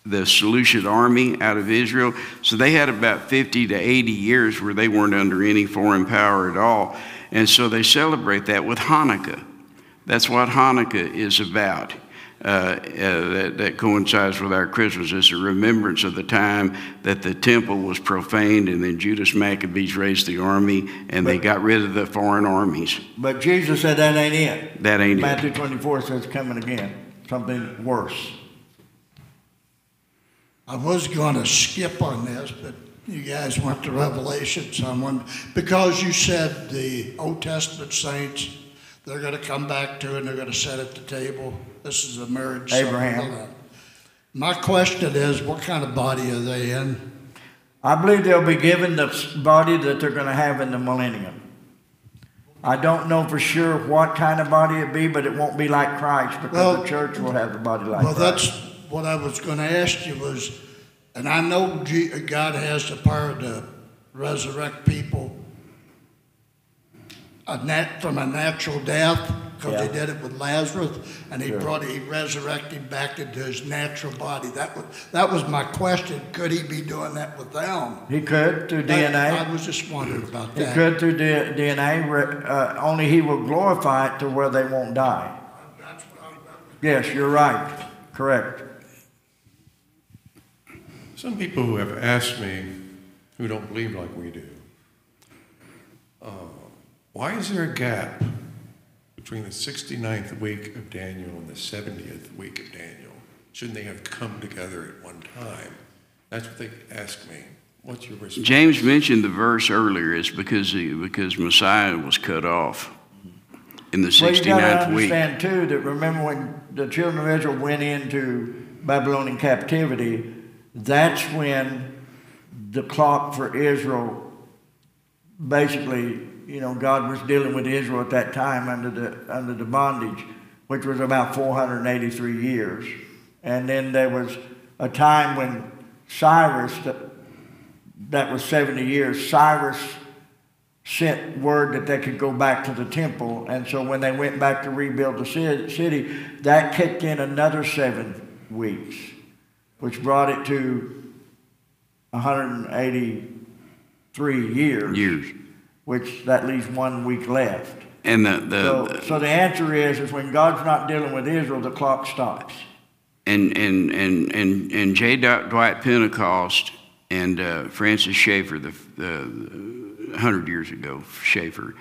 [SPEAKER 2] the Seleucid army out of Israel. So they had about 50 to 80 years where they weren't under any foreign power at all. And so they celebrate that with Hanukkah. That's what Hanukkah is about. Uh, uh, that, that coincides with our Christmas. It's a remembrance of the time that the temple was profaned, and then Judas Maccabees raised the army, and they got rid of the foreign armies.
[SPEAKER 1] But Jesus said that ain't it.
[SPEAKER 2] That ain't it.
[SPEAKER 1] Matthew 24 says coming again, something worse.
[SPEAKER 6] I was going to skip on this, but you guys went to Revelation, someone, because you said the Old Testament saints, they're going to come back to and they're going to sit at the table. This is a marriage.
[SPEAKER 1] Abraham.
[SPEAKER 6] My question is, what kind of body are they in?
[SPEAKER 1] I believe they'll be given the body that they're going to have in the millennium. I don't know for sure what kind of body it be, but it won't be like Christ because
[SPEAKER 6] Well-
[SPEAKER 1] the church will have a body like that.
[SPEAKER 6] Well,
[SPEAKER 1] Christ.
[SPEAKER 6] that's what I was going to ask you was, and I know God has the power to resurrect people a nat, from a natural death, because
[SPEAKER 1] Yeah.
[SPEAKER 6] he did it with Lazarus, and he
[SPEAKER 1] Sure.
[SPEAKER 6] brought, he resurrected him back into his natural body. That was, that was my question. Could he be doing that with them?
[SPEAKER 1] He could through
[SPEAKER 6] That-
[SPEAKER 1] DNA.
[SPEAKER 6] I was just wondering about that.
[SPEAKER 1] He could through D- DNA. Uh, only he will glorify it to where they won't die.
[SPEAKER 6] That's what I'm-
[SPEAKER 1] Yes, you're right. Correct.
[SPEAKER 4] Some people who have asked me, who don't believe like we do, why is there a gap between the 69th week of Daniel and the 70th week of Daniel? Shouldn't they have come together at one time? That's what they ask me. What's your response?
[SPEAKER 2] James mentioned the verse earlier. It's because he, because Messiah was cut off in the 69th
[SPEAKER 1] Well, you got to
[SPEAKER 2] 69th week.
[SPEAKER 1] understand too that remember when the children of Israel went into Babylonian captivity, that's when the clock for Israel basically, you know, God was dealing with Israel at that time under the under the bondage, which was about 483 years. And then there was a time when Cyrus that was 70 years. Cyrus sent word that they could go back to the temple. And so when they went back to rebuild the city, that kicked in another seven weeks, which brought it to 183 years,
[SPEAKER 2] Years.
[SPEAKER 1] Which that leaves one week left.
[SPEAKER 2] And the, the,
[SPEAKER 1] So, so the answer is, is when God's not dealing with Israel, the clock stops.
[SPEAKER 2] and and and and and J. Dwight Pentecost and uh, Francis Schaeffer, the, the hundred years ago, Schaeffer,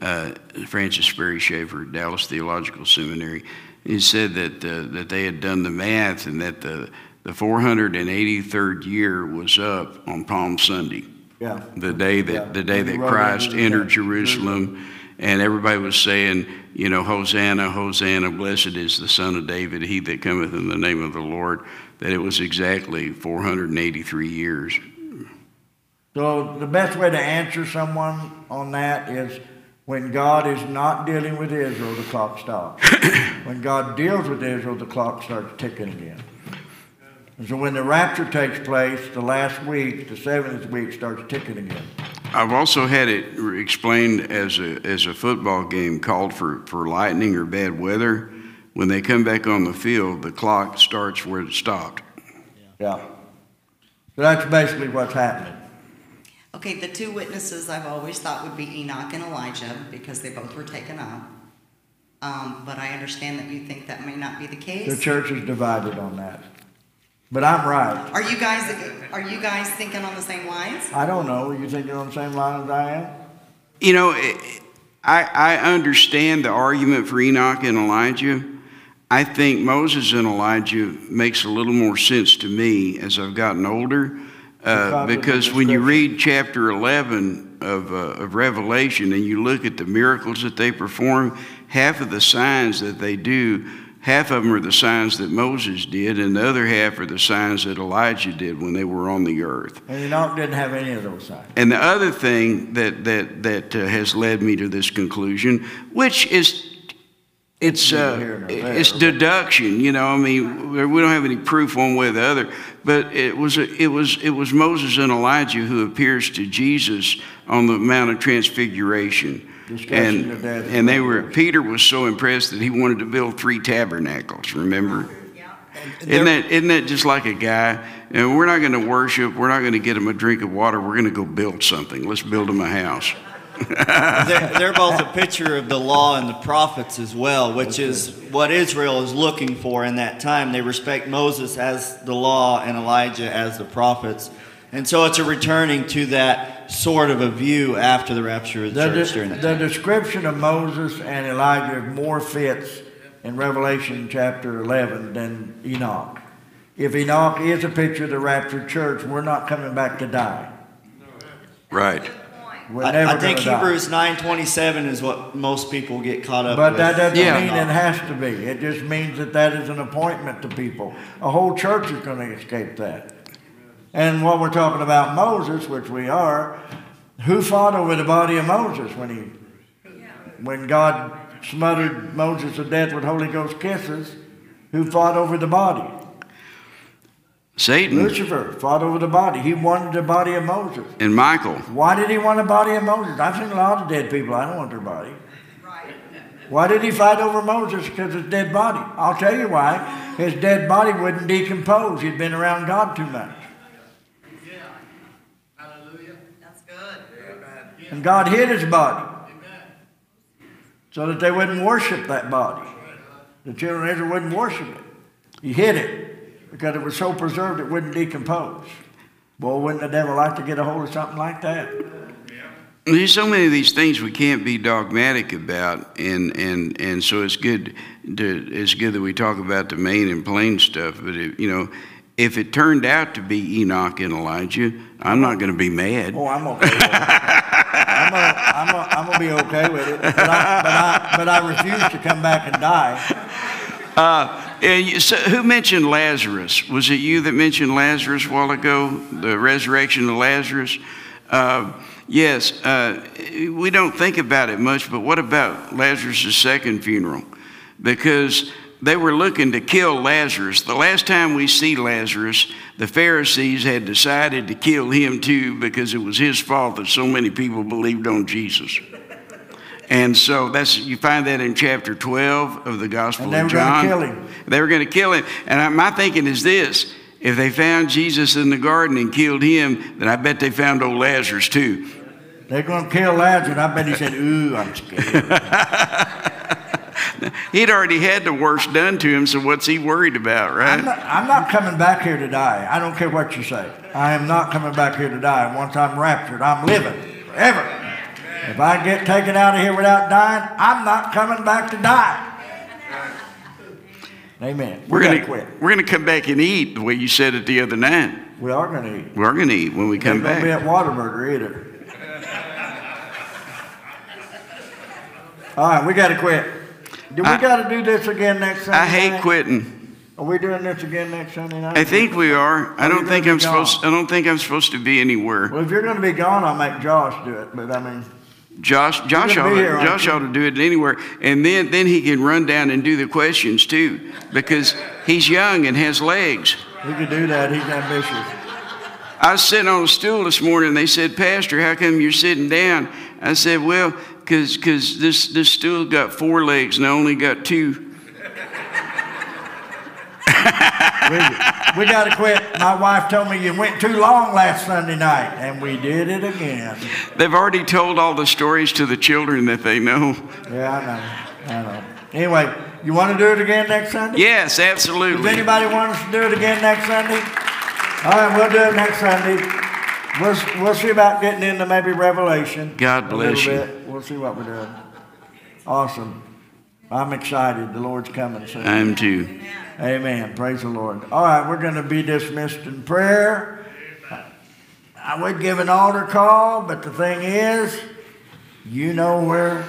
[SPEAKER 2] uh, Francis Sperry Schaeffer, Dallas Theological Seminary, he said that uh, that they had done the math and that the the 483rd year was up on Palm Sunday
[SPEAKER 1] Yeah.
[SPEAKER 2] the day that
[SPEAKER 1] Yeah.
[SPEAKER 2] the day that Christ entered. Jerusalem, and everybody was saying, you know, Hosanna, Hosanna, blessed is the Son of David, he that cometh in the name of the Lord. That it was exactly 483 years.
[SPEAKER 1] So the best way to answer someone on that is when God is not dealing with Israel, the clock stops. when God deals with Israel, the clock starts ticking again. And so when the rapture takes place, the last week, the seventh week, starts ticking again.
[SPEAKER 2] I've also had it explained as a as a football game called for for lightning or bad weather. When they come back on the field, the clock starts where it stopped.
[SPEAKER 1] Yeah. So that's basically what's happening.
[SPEAKER 3] Okay, the two witnesses I've always thought would be Enoch and Elijah because they both were taken up. Um, but I understand that you think that may not be the case.
[SPEAKER 1] The church is divided on that. But I'm right.
[SPEAKER 3] Are you guys, are you guys thinking on the same lines?
[SPEAKER 1] I don't know. Are you thinking on the same line as I am?
[SPEAKER 2] You know, I, I understand the argument for Enoch and Elijah. I think Moses and Elijah makes a little more sense to me as I've gotten older. Uh,
[SPEAKER 1] Because of the
[SPEAKER 2] because when you read chapter 11 of, uh, of Revelation and you look at the miracles that they perform, half of the signs that they do, half of them are the signs that Moses did, and the other half are the signs that Elijah did when they were on the earth.
[SPEAKER 1] And Enoch didn't have any of those signs.
[SPEAKER 2] And the other thing that that that uh, has led me to this conclusion, which is it's uh,
[SPEAKER 1] here nor there.
[SPEAKER 2] it's deduction. You know, I mean, we don't have any proof one way or the other. But it was it was it was Moses and Elijah who appears to Jesus on the Mount of Transfiguration.
[SPEAKER 1] Discussing
[SPEAKER 2] And,
[SPEAKER 1] the death and
[SPEAKER 2] and they were. Peter was so impressed that he wanted to build three tabernacles. Remember? Isn't that, isn't that just like a guy? And we're not going to worship. We're not going to get him a drink of water. We're going to go build something. Let's build him a house.
[SPEAKER 7] they're, they're both a picture of the law and the prophets as well, which is what Israel is looking for in that time. They respect Moses as the law and Elijah as the prophets. And so it's a returning to that sort of a view after the rapture of the,
[SPEAKER 1] The,
[SPEAKER 7] church during that
[SPEAKER 1] the
[SPEAKER 7] time.
[SPEAKER 1] description of Moses and Elijah more fits in Revelation chapter 11 than Enoch. If Enoch is a picture of the raptured church, we're not coming back to die.
[SPEAKER 2] Right.
[SPEAKER 7] I, I think
[SPEAKER 1] gonna die.
[SPEAKER 7] Hebrews 9:27 is what most people get caught up in.
[SPEAKER 1] But
[SPEAKER 7] with.
[SPEAKER 1] that doesn't
[SPEAKER 2] Yeah.
[SPEAKER 1] mean it has to be. It just means that that is an appointment to people. A whole church is going to escape that. And while we're talking about Moses, which we are, who fought over the body of Moses when he, when God smothered Moses to death with Holy Ghost kisses? Who fought over the body?
[SPEAKER 2] Satan
[SPEAKER 1] Lucifer fought over the body. He wanted the body of Moses.
[SPEAKER 2] and Michael.
[SPEAKER 1] Why did he want the body of Moses? I've seen a lot of dead people. I don't want their body. Why did he fight over Moses? Because his dead body. I'll tell you why. His dead body wouldn't decompose. He'd been around God too much.
[SPEAKER 3] That's good.
[SPEAKER 1] And God hid his body so that they wouldn't worship that body. The children of Israel wouldn't worship it. He hid it because it was so preserved it wouldn't decompose. Boy, wouldn't the devil like to get a hold of something like that?
[SPEAKER 2] There's so many of these things we can't be dogmatic about, and and and so it's good to it's good that we talk about the main and plain stuff. But it, you know, if it turned out to be Enoch and Elijah, I'm not going to be mad.
[SPEAKER 1] Oh, I'm okay with it. I'm I'm I'm be okay with it, but I, but I, but I refuse to come back and die.
[SPEAKER 2] Uh, and so who mentioned Lazarus? Was it you that mentioned Lazarus a while ago? The resurrection of Lazarus? Uh, yes, uh, we don't think about it much, but what about Lazarus' second funeral? Because they were looking to kill Lazarus. The last time we see Lazarus, the Pharisees had decided to kill him too because it was his fault that so many people believed on Jesus. And so that's you find that in chapter 12 of the Gospel
[SPEAKER 1] And they
[SPEAKER 2] of
[SPEAKER 1] were gonna
[SPEAKER 2] John.
[SPEAKER 1] kill him.
[SPEAKER 2] They were going to kill him. And I, my thinking is this: if they found Jesus in the garden and killed him, then I bet they found old Lazarus too.
[SPEAKER 1] They're gonna kill Lazarus. I bet he said, "Ooh, I'm scared."
[SPEAKER 2] He'd already had the worst done to him, so what's he worried about,
[SPEAKER 1] I'm
[SPEAKER 2] right?
[SPEAKER 1] not, I'm not coming back here to die. I don't care what you say. I am not coming back here to die. Once I'm raptured, I'm living forever. If I get taken out of here without dying, I'm not coming back to die. Amen.
[SPEAKER 2] We're
[SPEAKER 1] we
[SPEAKER 2] going
[SPEAKER 1] gotta quit.
[SPEAKER 2] we're going to come back and eat the way you said it the other night.
[SPEAKER 1] We are gonna eat.
[SPEAKER 2] We're going to eat when we come
[SPEAKER 1] gonna
[SPEAKER 2] back.
[SPEAKER 1] at Whataburger either. All right, we gotta quit. Do we
[SPEAKER 2] I-
[SPEAKER 1] gotta do this again next Sunday
[SPEAKER 2] I hate
[SPEAKER 1] night?
[SPEAKER 2] quitting.
[SPEAKER 1] Are we doing this again next Sunday night?
[SPEAKER 2] I think we are. I don't think I'm
[SPEAKER 1] gone?
[SPEAKER 2] supposed. I don't think I'm supposed to be anywhere.
[SPEAKER 1] Well, if you're gonna be gone, I'll make Josh do it, but I mean,
[SPEAKER 2] Josh, Josh, ought to,
[SPEAKER 1] here,
[SPEAKER 2] Josh ought to do it anywhere, and then then he can run down and do the questions too, because he's young and has legs.
[SPEAKER 1] he could do that. He's ambitious.
[SPEAKER 2] I was sitting on a stool this morning. They said, Pastor, how come you're sitting down? I said, Well, because because this this stool got four legs and I only got two.
[SPEAKER 1] We, we gotta quit. My wife told me you went too long last Sunday night, and we did it again.
[SPEAKER 2] They've already told all the stories to the children that they know.
[SPEAKER 1] Yeah, I know. I know. Anyway, you want to do it again next Sunday?
[SPEAKER 2] Yes, absolutely.
[SPEAKER 1] Does anybody want us to do it again next Sunday? All right, we'll do it next Sunday. We'll, we'll see about getting into maybe Revelation.
[SPEAKER 2] God bless you.
[SPEAKER 1] bit. We'll see what we're doing. Awesome. I'm excited. The Lord's coming soon.
[SPEAKER 2] I am too.
[SPEAKER 1] Amen. Praise the Lord. All right, we're going to be dismissed in prayer. Uh, I would give an altar call, but the thing is, you know where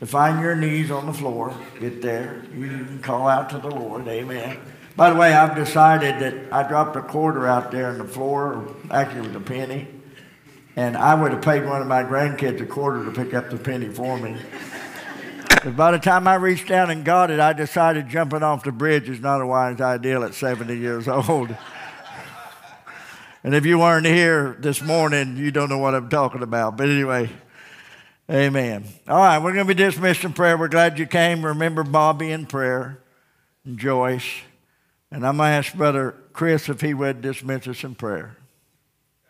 [SPEAKER 1] to find your knees on the floor. Get there. You can call out to the Lord. Amen. By the way, I've decided that I dropped a quarter out there on the floor. Actually, it was a penny. And I would have paid one of my grandkids a quarter to pick up the penny for me. But by the time I reached down and got it, I decided jumping off the bridge is not a wise idea at 70 years old. And if you weren't here this morning, you don't know what I'm talking about. But anyway, amen. All right, we're going to be dismissed in prayer. We're glad you came. Remember Bobby in prayer and Joyce. And I'm going to ask Brother Chris if he would dismiss us in prayer.